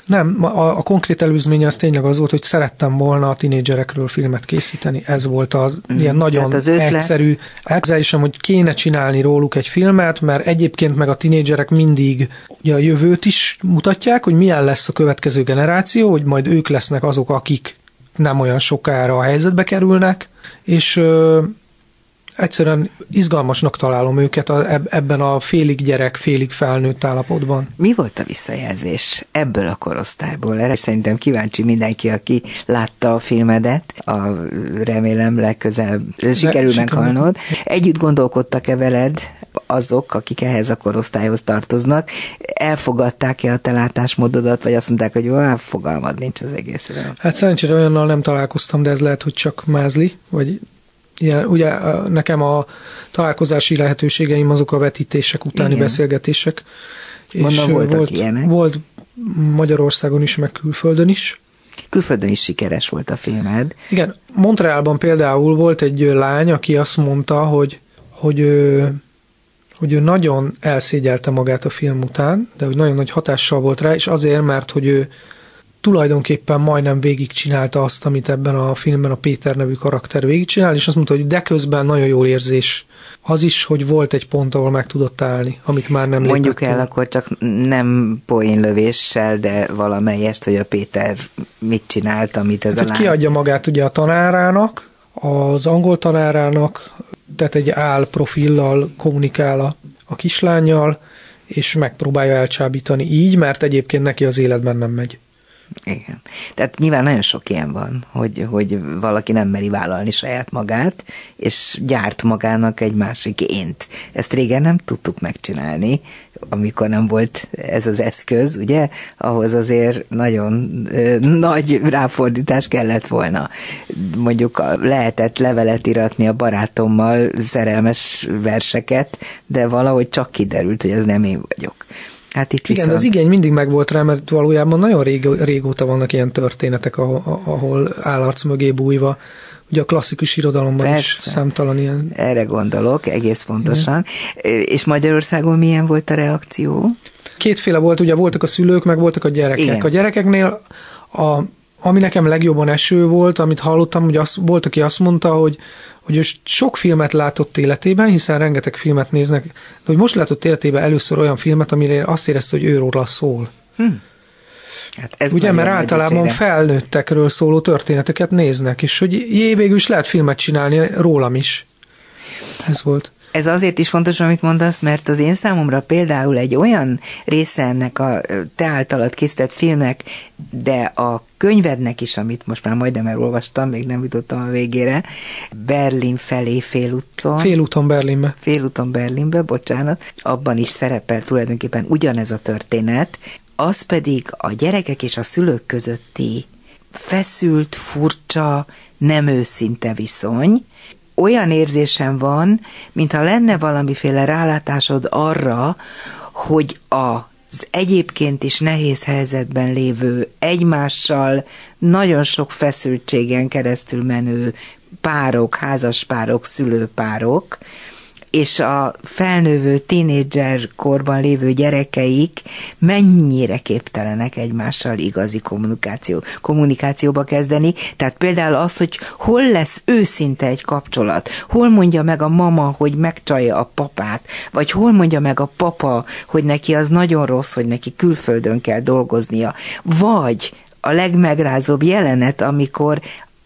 Nem, a, a konkrét előzménye az tényleg az volt, hogy szerettem volna a tinédzserekről filmet készíteni. Ez volt az mm, ilyen nagyon az egyszerű elképzelésem, hogy kéne csinálni róluk egy filmet, mert egyébként meg a tinédzserek mindig ugye a jövőt is mutatják, hogy milyen lesz a következő generáció, hogy majd ők lesznek azok, akik nem olyan sokára a helyzetbe kerülnek, és egyszerűen izgalmasnak találom őket ebben a félig gyerek, félig felnőtt állapotban. Mi volt a visszajelzés ebből a korosztályból? Erre szerintem kíváncsi mindenki, aki látta a filmedet. A, remélem legközelebb sikerül De, meghalnod. Együtt gondolkodtak-e veled azok, akik ehhez a korosztályhoz tartoznak? Elfogadták-e a te látásmódodat, vagy azt mondták, hogy jó, hát fogalmad nincs az egészről? Hát szerencsére olyannal nem találkoztam, de ez lehet, hogy csak mázli, vagy ilyen, ugye nekem a találkozási lehetőségeim azok a vetítések utáni Igen. beszélgetések. Mondom, és voltak volt, ilyenek. volt Magyarországon is, meg külföldön is. külföldön is sikeres volt a filmed. Igen, Montrealban például volt egy lány, aki azt mondta, hogy, hogy ő, hogy ő nagyon elszégyelte magát a film után, de hogy nagyon nagy hatással volt rá, és azért, mert hogy ő tulajdonképpen majdnem végigcsinálta azt, amit ebben a filmben a Péter nevű karakter végigcsinál, és azt mondta, hogy de közben nagyon jól érzés az is, hogy volt egy pont, ahol meg tudott állni, amit már nem Mondjuk el, akkor csak nem poénlövéssel, de valamelyest, hogy a Péter mit csinált, amit ez hát, a lány... kiadja magát ugye a tanárának, az angol tanárának, tehát egy áll profillal kommunikál a, a kislányjal, és megpróbálja elcsábítani így, mert egyébként neki az életben nem megy. Igen. Tehát nyilván nagyon sok ilyen van, hogy, hogy valaki nem meri vállalni saját magát, és gyárt magának egy másik ént. Ezt régen nem tudtuk megcsinálni, amikor nem volt ez az eszköz, ugye? Ahhoz azért nagyon ö, nagy ráfordítás kellett volna. Mondjuk lehetett levelet iratni a barátommal, szerelmes verseket, de valahogy csak kiderült, hogy ez nem én vagyok. Hát itt Igen, az igény mindig megvolt rá, mert valójában nagyon rég, régóta vannak ilyen történetek, ahol állarc mögé bújva Ugye a klasszikus irodalomban Persze. is számtalan ilyen. Erre gondolok, egész pontosan. Igen. És Magyarországon milyen volt a reakció? Kétféle volt, ugye voltak a szülők, meg voltak a gyerekek. Igen. A gyerekeknél a, ami nekem legjobban eső volt, amit hallottam, hogy az, volt, aki azt mondta, hogy hogy ő sok filmet látott életében, hiszen rengeteg filmet néznek, de hogy most látott életében először olyan filmet, amire azt érezte, hogy ő róla szól. Hm. Hát ez Ugye, mert általában felnőttekről szóló történeteket néznek, és hogy jé, végül is lehet filmet csinálni rólam is. Ez volt. Ez azért is fontos, amit mondasz, mert az én számomra például egy olyan része ennek a te általad készített filmnek, de a könyvednek is, amit most már majdnem elolvastam, még nem jutottam a végére, Berlin felé félúton. Félúton Berlinbe. Félúton Berlinbe, bocsánat. Abban is szerepel tulajdonképpen ugyanez a történet, az pedig a gyerekek és a szülők közötti feszült, furcsa, nem őszinte viszony, olyan érzésem van, mintha lenne valamiféle rálátásod arra, hogy az egyébként is nehéz helyzetben lévő, egymással nagyon sok feszültségen keresztül menő párok, házaspárok, szülőpárok, és a felnővő tínédzser korban lévő gyerekeik mennyire képtelenek egymással igazi kommunikáció, kommunikációba kezdeni. Tehát például az, hogy hol lesz őszinte egy kapcsolat, hol mondja meg a mama, hogy megcsalja a papát, vagy hol mondja meg a papa, hogy neki az nagyon rossz, hogy neki külföldön kell dolgoznia, vagy a legmegrázóbb jelenet, amikor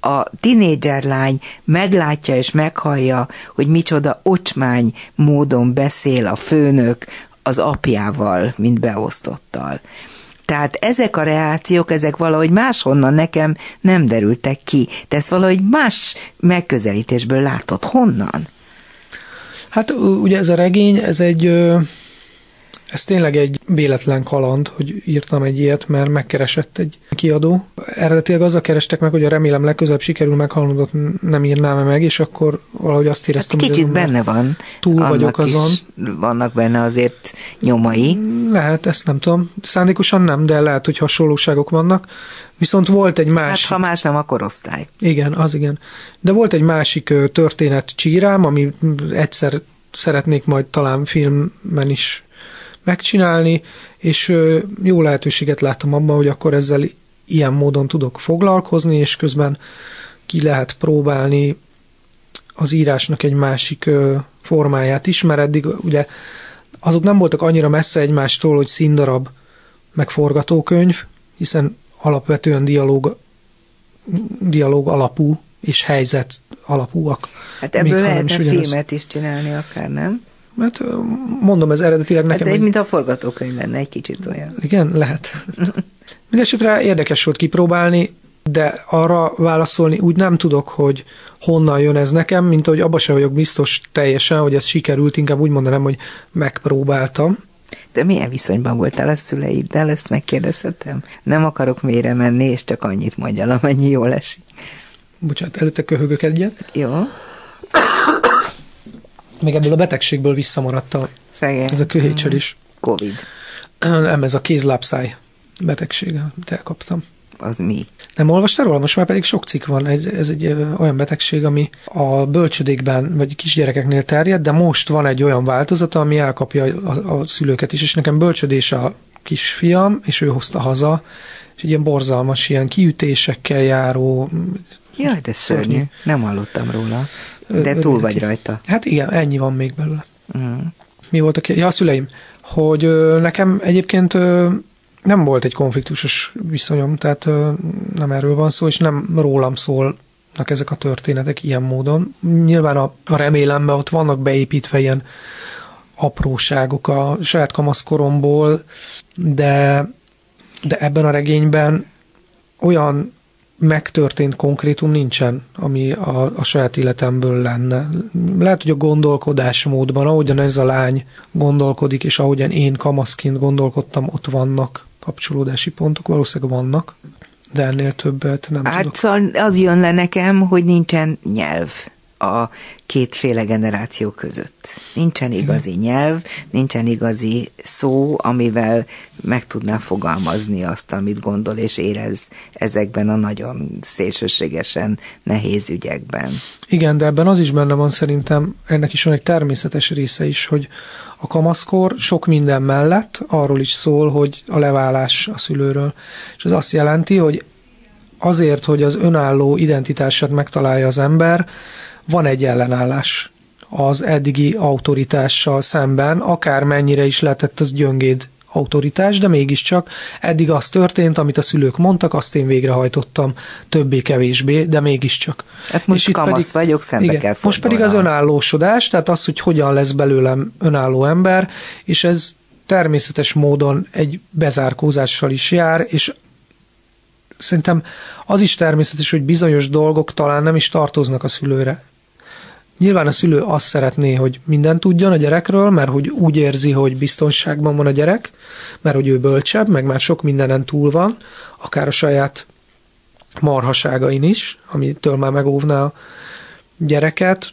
a tinédzserlány meglátja és meghallja, hogy micsoda ocsmány módon beszél a főnök az apjával, mint beosztottal. Tehát ezek a reakciók, ezek valahogy máshonnan nekem nem derültek ki. Te ezt valahogy más megközelítésből látod. Honnan? Hát ugye ez a regény, ez egy ez tényleg egy véletlen kaland, hogy írtam egy ilyet, mert megkeresett egy kiadó. Eredetileg azzal kerestek meg, hogy a remélem legközelebb sikerül meghalnodott, nem írnám -e meg, és akkor valahogy azt éreztem, hát kicsit hogy benne van. Túl Annak vagyok azon. Vannak benne azért nyomai. Lehet, ezt nem tudom. Szándékosan nem, de lehet, hogy hasonlóságok vannak. Viszont volt egy másik... Hát ha más nem, a korosztály. Igen, az igen. De volt egy másik történet csírám, ami egyszer szeretnék majd talán filmben is megcsinálni, és jó lehetőséget láttam abban, hogy akkor ezzel ilyen módon tudok foglalkozni, és közben ki lehet próbálni az írásnak egy másik formáját is, mert eddig ugye azok nem voltak annyira messze egymástól, hogy színdarab meg forgatókönyv, hiszen alapvetően dialóg, dialóg alapú és helyzet alapúak. Hát ebből lehetne filmet is csinálni akár, nem? Hát mondom, ez eredetileg nekem... Ez egy, mint a forgatókönyv lenne, egy kicsit olyan. Igen, lehet. Mindenesetre érdekes volt kipróbálni, de arra válaszolni úgy nem tudok, hogy honnan jön ez nekem, mint ahogy abba sem vagyok biztos teljesen, hogy ez sikerült, inkább úgy mondanám, hogy megpróbáltam. De milyen viszonyban voltál a szüleiddel, ezt megkérdezhetem? Nem akarok mélyre menni, és csak annyit mondjál, amennyi jól esik. Bocsánat, előtte köhögök egyet. Jó még ebből a betegségből visszamaradt a, Szegény. ez a köhécsel is. Covid. Nem, ez a kézlábszáj betegsége, amit elkaptam. az mi? Nem olvastál róla? Most már pedig sok cikk van. Ez, ez egy olyan betegség, ami a bölcsödékben vagy kisgyerekeknél terjed, de most van egy olyan változata, ami elkapja a, a szülőket is, és nekem bölcsödés a kisfiam, és ő hozta haza, és egy ilyen borzalmas, ilyen kiütésekkel járó... Jaj, de szörnyű. szörnyű. Nem hallottam róla. De túl vagy rajta. Hát igen, ennyi van még belőle. Mm. Mi volt a Ja, a szüleim. Hogy ö, nekem egyébként ö, nem volt egy konfliktusos viszonyom, tehát ö, nem erről van szó, és nem rólam szólnak ezek a történetek ilyen módon. Nyilván a, a remélemben ott vannak beépítve ilyen apróságok a saját kamaszkoromból, de, de ebben a regényben olyan megtörtént konkrétum nincsen, ami a, a saját életemből lenne. Lehet, hogy a gondolkodásmódban, ahogyan ez a lány gondolkodik, és ahogyan én kamaszként gondolkodtam, ott vannak kapcsolódási pontok, valószínűleg vannak, de ennél többet nem hát tudok. Szóval az jön le nekem, hogy nincsen nyelv a kétféle generáció között. Nincsen igazi Igen. nyelv, nincsen igazi szó, amivel meg tudná fogalmazni azt, amit gondol és érez ezekben a nagyon szélsőségesen nehéz ügyekben. Igen, de ebben az is benne van szerintem, ennek is van egy természetes része is, hogy a kamaszkor sok minden mellett arról is szól, hogy a leválás a szülőről. És ez azt jelenti, hogy azért, hogy az önálló identitását megtalálja az ember, van egy ellenállás az eddigi autoritással szemben, akár mennyire is lehetett az gyöngéd autoritás, de mégiscsak eddig az történt, amit a szülők mondtak, azt én végrehajtottam többé-kevésbé, de mégiscsak. Hát most és kamasz pedig, vagyok, szembe igen, kell Most pedig az önállósodás, tehát az, hogy hogyan lesz belőlem önálló ember, és ez természetes módon egy bezárkózással is jár, és szerintem az is természetes, hogy bizonyos dolgok talán nem is tartoznak a szülőre. Nyilván a szülő azt szeretné, hogy minden tudjon a gyerekről, mert hogy úgy érzi, hogy biztonságban van a gyerek, mert hogy ő bölcsebb, meg már sok mindenen túl van, akár a saját marhaságain is, amitől már megóvná a gyereket,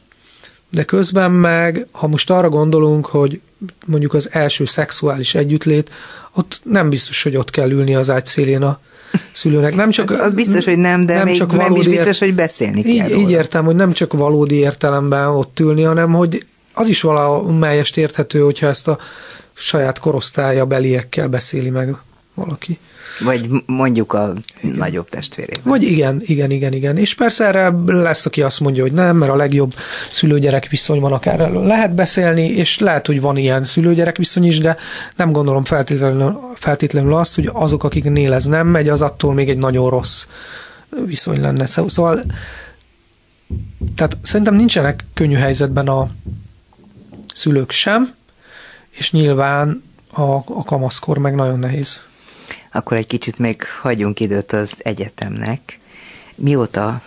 de közben meg, ha most arra gondolunk, hogy mondjuk az első szexuális együttlét, ott nem biztos, hogy ott kell ülni az ágy szélén a szülőnek. Nem csak, az biztos, hogy nem, de nem még csak nem is biztos, hogy beszélni így, kell Így értem, hogy nem csak valódi értelemben ott ülni, hanem hogy az is valamelyest érthető, hogyha ezt a saját korosztálya beliekkel beszéli meg valaki. Vagy mondjuk a igen. nagyobb testvérével. Vagy igen, igen, igen, igen. És persze erre lesz, aki azt mondja, hogy nem, mert a legjobb szülőgyerek viszony van, akár erről lehet beszélni, és lehet, hogy van ilyen szülőgyerek viszony is, de nem gondolom feltétlenül, feltétlenül azt, hogy azok, akiknél ez nem megy, az attól még egy nagyon rossz viszony lenne. Szóval tehát szerintem nincsenek könnyű helyzetben a szülők sem, és nyilván a, a kamaszkor meg nagyon nehéz akkor egy kicsit még hagyjunk időt az egyetemnek. Mióta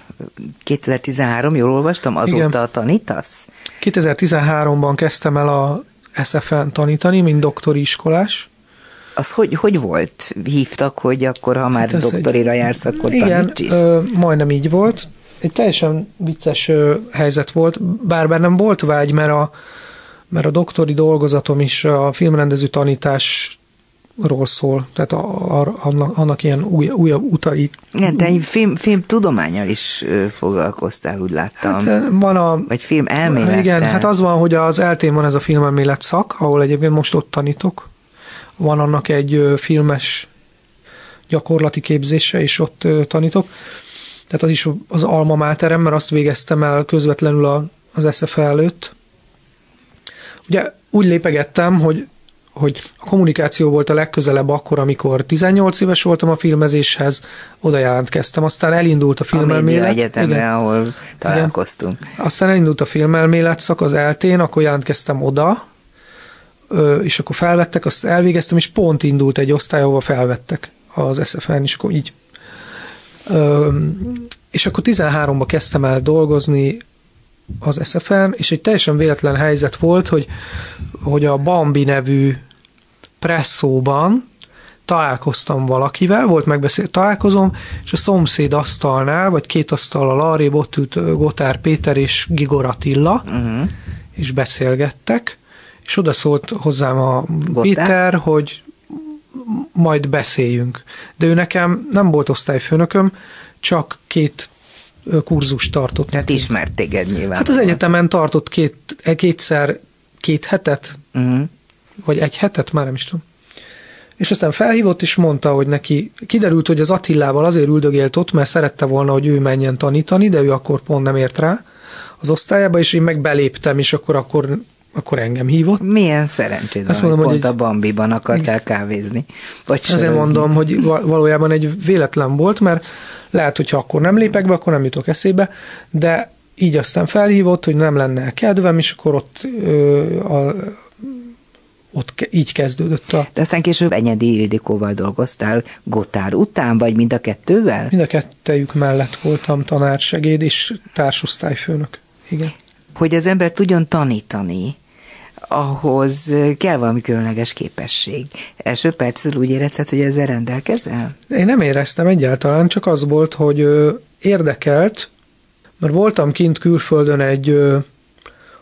2013, jól olvastam, azóta Igen. tanítasz? 2013-ban kezdtem el a SFN tanítani, mint doktori iskolás. Az hogy, hogy volt? Hívtak, hogy akkor, ha már hát doktorira egy... jársz, akkor Igen, taníts is? Ö, majdnem így volt. Egy teljesen vicces ö, helyzet volt, bár bennem volt vágy, mert a, mert a doktori dolgozatom is a filmrendező tanítás ról szól, tehát a, a, annak, annak ilyen új, újabb utai. Igen, te film, film tudományal is foglalkoztál, úgy láttam. Hát van a... Vagy film elmélettel. Igen, hát az van, hogy az eltén van ez a filmelmélet szak, ahol egyébként most ott tanítok. Van annak egy filmes gyakorlati képzése, és ott tanítok. Tehát az is az alma máterem, mert azt végeztem el közvetlenül az SFL előtt. Ugye úgy lépegettem, hogy hogy a kommunikáció volt a legközelebb akkor, amikor 18 éves voltam a filmezéshez, oda jelentkeztem, aztán elindult a filmelmélet. A egyetemre, igen, ahol találkoztunk. Igen, aztán elindult a filmelmélet szak az eltén, akkor jelentkeztem oda, és akkor felvettek, azt elvégeztem, és pont indult egy osztály, ahova felvettek az SFN, és akkor így. És akkor 13-ba kezdtem el dolgozni az SFN, és egy teljesen véletlen helyzet volt, hogy, hogy a Bambi nevű presszóban találkoztam valakivel, volt megbeszélt találkozom, és a szomszéd asztalnál, vagy két asztallal arrébb ott ült Gotár Péter és Gigor Attila, uh-huh. és beszélgettek, és oda szólt hozzám a Gotár? Péter, hogy majd beszéljünk. De ő nekem nem volt osztályfőnököm, csak két kurzust tartott. Tehát ismert téged nyilván. Hát az egyetemen tartott két, kétszer két hetet, uh-huh. vagy egy hetet, már nem is tudom. És aztán felhívott, és mondta, hogy neki kiderült, hogy az Attillával azért üldögélt ott, mert szerette volna, hogy ő menjen tanítani, de ő akkor pont nem ért rá az osztályába, és én meg beléptem, és akkor, akkor, akkor engem hívott. Milyen szerencséd Azt mondom, hogy pont egy... a Bambiban akartál kávézni. Vagy Ezért mondom, hogy valójában egy véletlen volt, mert lehet, hogyha akkor nem lépek be, akkor nem jutok eszébe, de így aztán felhívott, hogy nem lenne kedvem, és akkor ott ö, a, ott ke- így kezdődött a... De aztán később Enyedi Ildikóval dolgoztál Gotár után, vagy mind a kettővel? Mind a kettejük mellett voltam tanársegéd és társosztályfőnök. Igen. Hogy az ember tudjon tanítani, ahhoz kell valami különleges képesség. Első percről úgy érezted, hogy ezzel rendelkezel? Én nem éreztem egyáltalán, csak az volt, hogy érdekelt, mert voltam kint külföldön egy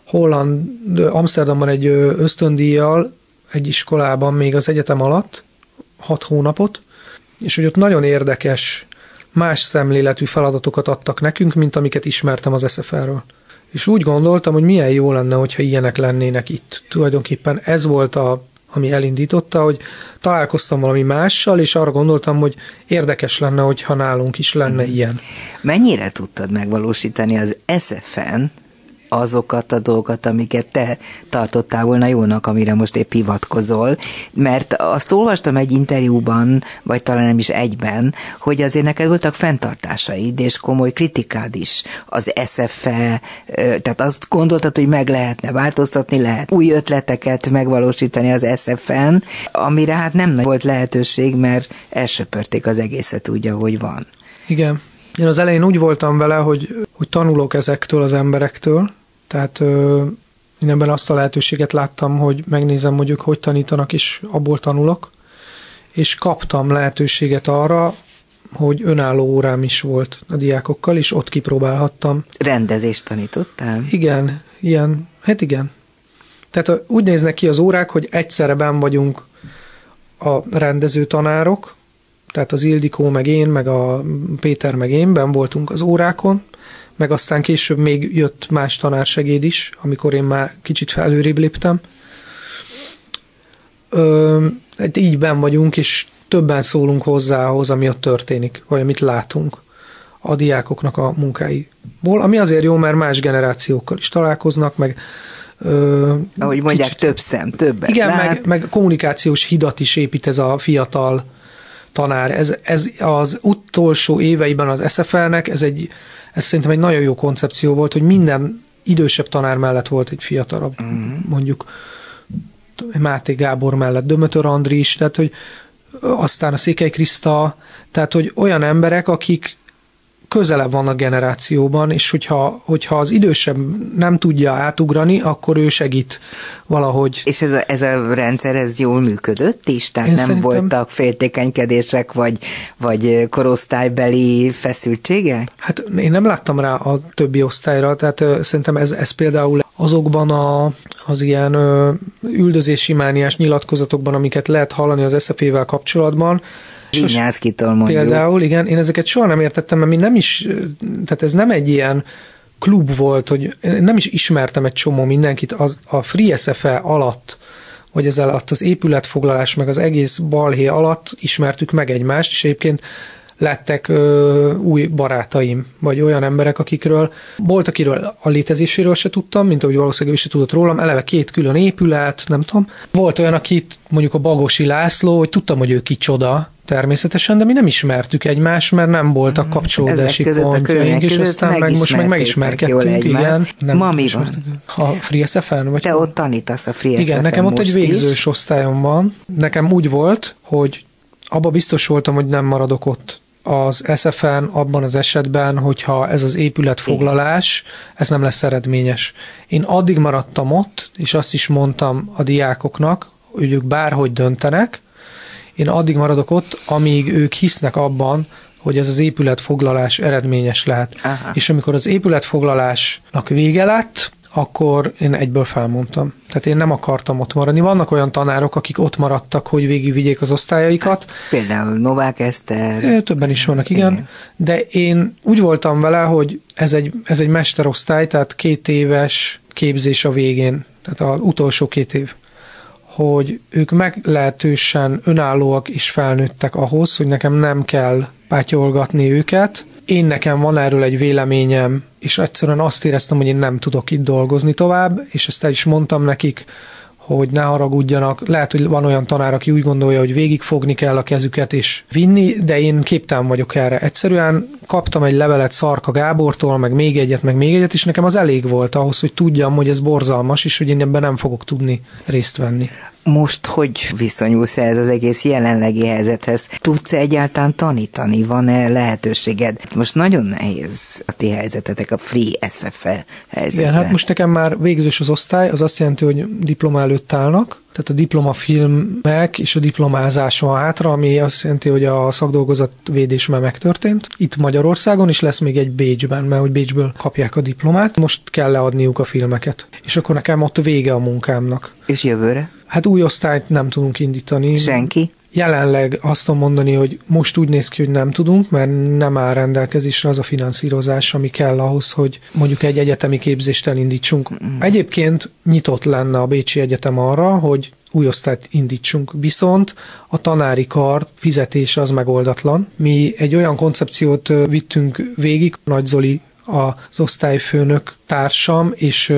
holland, Amsterdamban egy ösztöndíjjal, egy iskolában még az egyetem alatt, hat hónapot, és hogy ott nagyon érdekes, más szemléletű feladatokat adtak nekünk, mint amiket ismertem az SFR-ről. És úgy gondoltam, hogy milyen jó lenne, hogyha ilyenek lennének itt. Tulajdonképpen ez volt a, ami elindította, hogy találkoztam valami mással, és arra gondoltam, hogy érdekes lenne, hogyha nálunk is lenne mm. ilyen. Mennyire tudtad megvalósítani az SFN azokat a dolgokat, amiket te tartottál volna jónak, amire most épp hivatkozol, mert azt olvastam egy interjúban, vagy talán nem is egyben, hogy azért neked voltak fenntartásaid, és komoly kritikád is az SFE, tehát azt gondoltad, hogy meg lehetne változtatni, lehet új ötleteket megvalósítani az SFN, amire hát nem volt lehetőség, mert elsöpörték az egészet úgy, ahogy van. Igen. Én az elején úgy voltam vele, hogy, hogy tanulok ezektől az emberektől, tehát én ebben azt a lehetőséget láttam, hogy megnézem, ők hogy tanítanak, és abból tanulok, és kaptam lehetőséget arra, hogy önálló órám is volt a diákokkal, és ott kipróbálhattam. Rendezést tanítottál? Igen, ilyen, hát igen. Tehát úgy néznek ki az órák, hogy egyszerre ben vagyunk a rendező tanárok, tehát az Ildikó meg én, meg a Péter meg én ben voltunk az órákon, meg aztán később még jött más tanársegéd is, amikor én már kicsit felőrébb léptem. Ö, hát így ben vagyunk, és többen szólunk hozzá ahhoz, ami ott történik, vagy amit látunk a diákoknak a munkáiból, ami azért jó, mert más generációkkal is találkoznak, meg Ö, Ahogy mondják, kicsit, több szem, többet Igen, lát. meg, meg kommunikációs hidat is épít ez a fiatal tanár. Ez, ez az utolsó éveiben az SFL-nek, ez egy ez szerintem egy nagyon jó koncepció volt, hogy minden idősebb tanár mellett volt egy fiatalabb, uh-huh. mondjuk Máté Gábor mellett Dömötör Andris, tehát hogy aztán a Székely Kriszta, tehát hogy olyan emberek, akik közelebb van a generációban, és hogyha, hogyha az idősebb nem tudja átugrani, akkor ő segít valahogy. És ez a, ez a rendszer, ez jól működött is? Tehát Én nem szerintem... voltak féltékenykedések, vagy, vagy korosztálybeli feszültségek? Hát én nem láttam rá a többi osztályra, tehát szerintem ez, ez például azokban a, az ilyen üldözési mániás nyilatkozatokban, amiket lehet hallani az SZP-vel kapcsolatban, Vinyászkitól mondjuk. Például, igen, én ezeket soha nem értettem, mert mi nem is, tehát ez nem egy ilyen klub volt, hogy nem is ismertem egy csomó mindenkit az, a Free SFE alatt, vagy ez alatt az épületfoglalás, meg az egész balhé alatt ismertük meg egymást, és egyébként lettek ö, új barátaim, vagy olyan emberek, akikről volt, akiről a létezéséről se tudtam, mint ahogy valószínűleg ő se tudott rólam, eleve két külön épület, nem tudom. Volt olyan, akit mondjuk a Bagosi László, hogy tudtam, hogy ő kicsoda, természetesen, de mi nem ismertük egymást, mert nem voltak mm, kapcsolódási Ezek pontjaink, és aztán meg most meg megismerkedtünk, igen. Nem Ma mi van? A Free SFN? Vagy Te ott tanítasz a Free Igen, nekem ott egy végzős is. osztályom van. Nekem úgy volt, hogy abba biztos voltam, hogy nem maradok ott az SFN abban az esetben, hogyha ez az épületfoglalás, ez nem lesz eredményes. Én addig maradtam ott, és azt is mondtam a diákoknak, hogy ők bárhogy döntenek, én addig maradok ott, amíg ők hisznek abban, hogy ez az épületfoglalás eredményes lehet. Aha. És amikor az épületfoglalásnak vége lett, akkor én egyből felmondtam. Tehát én nem akartam ott maradni. Vannak olyan tanárok, akik ott maradtak, hogy végigvigyék az osztályaikat. Például Novák Eszter. Többen is vannak, igen. igen. De én úgy voltam vele, hogy ez egy, ez egy mesterosztály, tehát két éves képzés a végén, tehát az utolsó két év hogy ők meglehetősen önállóak és felnőttek ahhoz, hogy nekem nem kell pátyolgatni őket. Én nekem van erről egy véleményem, és egyszerűen azt éreztem, hogy én nem tudok itt dolgozni tovább, és ezt el is mondtam nekik, hogy ne haragudjanak. Lehet, hogy van olyan tanár, aki úgy gondolja, hogy végigfogni kell a kezüket és vinni, de én képtelen vagyok erre. Egyszerűen kaptam egy levelet Szarka Gábortól, meg még egyet, meg még egyet, és nekem az elég volt ahhoz, hogy tudjam, hogy ez borzalmas, és hogy én ebben nem fogok tudni részt venni. Most hogy viszonyulsz ez az egész jelenlegi helyzethez? Tudsz egyáltalán tanítani? Van-e lehetőséged? Most nagyon nehéz a ti helyzetetek, a Free SFL helyzete. Igen, hát most nekem már végzős az osztály, az azt jelenti, hogy diploma előtt állnak, tehát a diplomafilmek és a diplomázás van hátra, ami azt jelenti, hogy a szakdolgozat védés már megtörtént. Itt Magyarországon is lesz még egy Bécsben, mert hogy Bécsből kapják a diplomát. Most kell leadniuk a filmeket. És akkor nekem ott vége a munkámnak. És jövőre? Hát új osztályt nem tudunk indítani. Senki? Jelenleg azt tudom mondani, hogy most úgy néz ki, hogy nem tudunk, mert nem áll rendelkezésre az a finanszírozás, ami kell ahhoz, hogy mondjuk egy egyetemi képzést elindítsunk. Mm. Egyébként nyitott lenne a Bécsi Egyetem arra, hogy új osztályt indítsunk. Viszont a tanári kar fizetése az megoldatlan. Mi egy olyan koncepciót vittünk végig, Nagy Zoli az osztályfőnök társam, és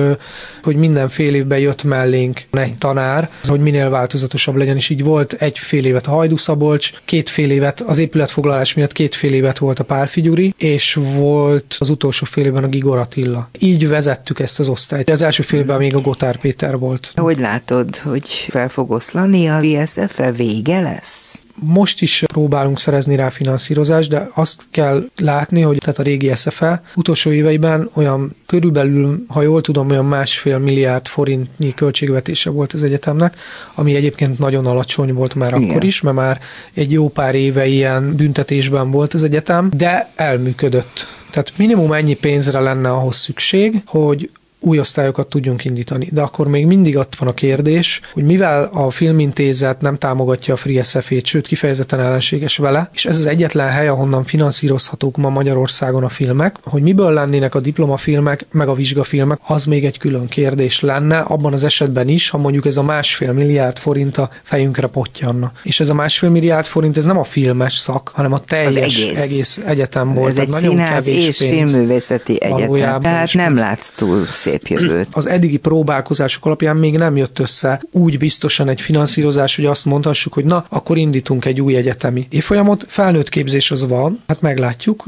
hogy minden fél évben jött mellénk egy tanár, hogy minél változatosabb legyen, és így volt egy fél évet a Hajdu Szabolcs, két fél évet az épületfoglalás miatt két fél évet volt a Pálfigyuri, és volt az utolsó fél évben a Gigor Attila. Így vezettük ezt az osztályt. Az első fél évben még a Gotár Péter volt. Hogy látod, hogy fel fog oszlani a VSF-e vége lesz? Most is próbálunk szerezni rá finanszírozást, de azt kell látni, hogy tehát a régi SFE utolsó éveiben olyan körülbelül, ha jól tudom, olyan másfél milliárd forintnyi költségvetése volt az egyetemnek, ami egyébként nagyon alacsony volt már Igen. akkor is, mert már egy jó pár éve ilyen büntetésben volt az egyetem, de elműködött. Tehát minimum ennyi pénzre lenne ahhoz szükség, hogy új osztályokat tudjunk indítani. De akkor még mindig ott van a kérdés, hogy mivel a filmintézet nem támogatja a Free SF-ét, sőt kifejezetten ellenséges vele, és ez az egyetlen hely, ahonnan finanszírozhatók ma Magyarországon a filmek, hogy miből lennének a diplomafilmek, meg a vizsgafilmek, az még egy külön kérdés lenne, abban az esetben is, ha mondjuk ez a másfél milliárd forint a fejünkre potyanna. És ez a másfél milliárd forint, ez nem a filmes szak, hanem a teljes egész. egész egyetem volt. Ez egy nagyon színház és filmművészeti egyetem. Tehát nem látsz túl szép szép jövőt. Az eddigi próbálkozások alapján még nem jött össze úgy biztosan egy finanszírozás, hogy azt mondhassuk, hogy na, akkor indítunk egy új egyetemi évfolyamot. Felnőtt képzés az van, hát meglátjuk,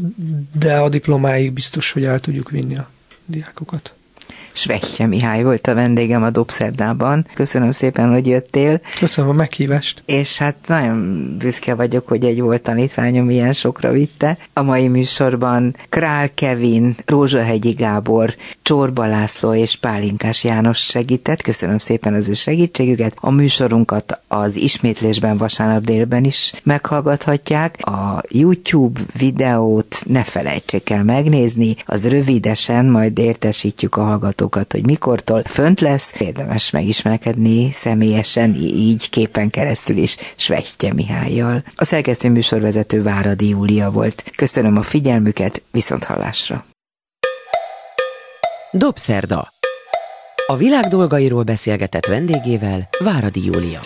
de a diplomáig biztos, hogy el tudjuk vinni a diákokat. Svehje Mihály volt a vendégem a Dobszerdában. Köszönöm szépen, hogy jöttél. Köszönöm a meghívást. És hát nagyon büszke vagyok, hogy egy volt tanítványom ilyen sokra vitte. A mai műsorban Král Kevin, Rózsahegyi Gábor, Csorba László és Pálinkás János segített. Köszönöm szépen az ő segítségüket. A műsorunkat az ismétlésben vasárnap délben is meghallgathatják. A YouTube videót ne felejtsék el megnézni, az rövidesen majd értesítjük a hallgatókat hallgatókat, hogy mikortól fönt lesz, érdemes megismerkedni személyesen, így képen keresztül is Svehtye Mihályjal. A szerkesztő műsorvezető Váradi Júlia volt. Köszönöm a figyelmüket, viszont hallásra. Dobszerda. A világ dolgairól beszélgetett vendégével Váradi Júlia.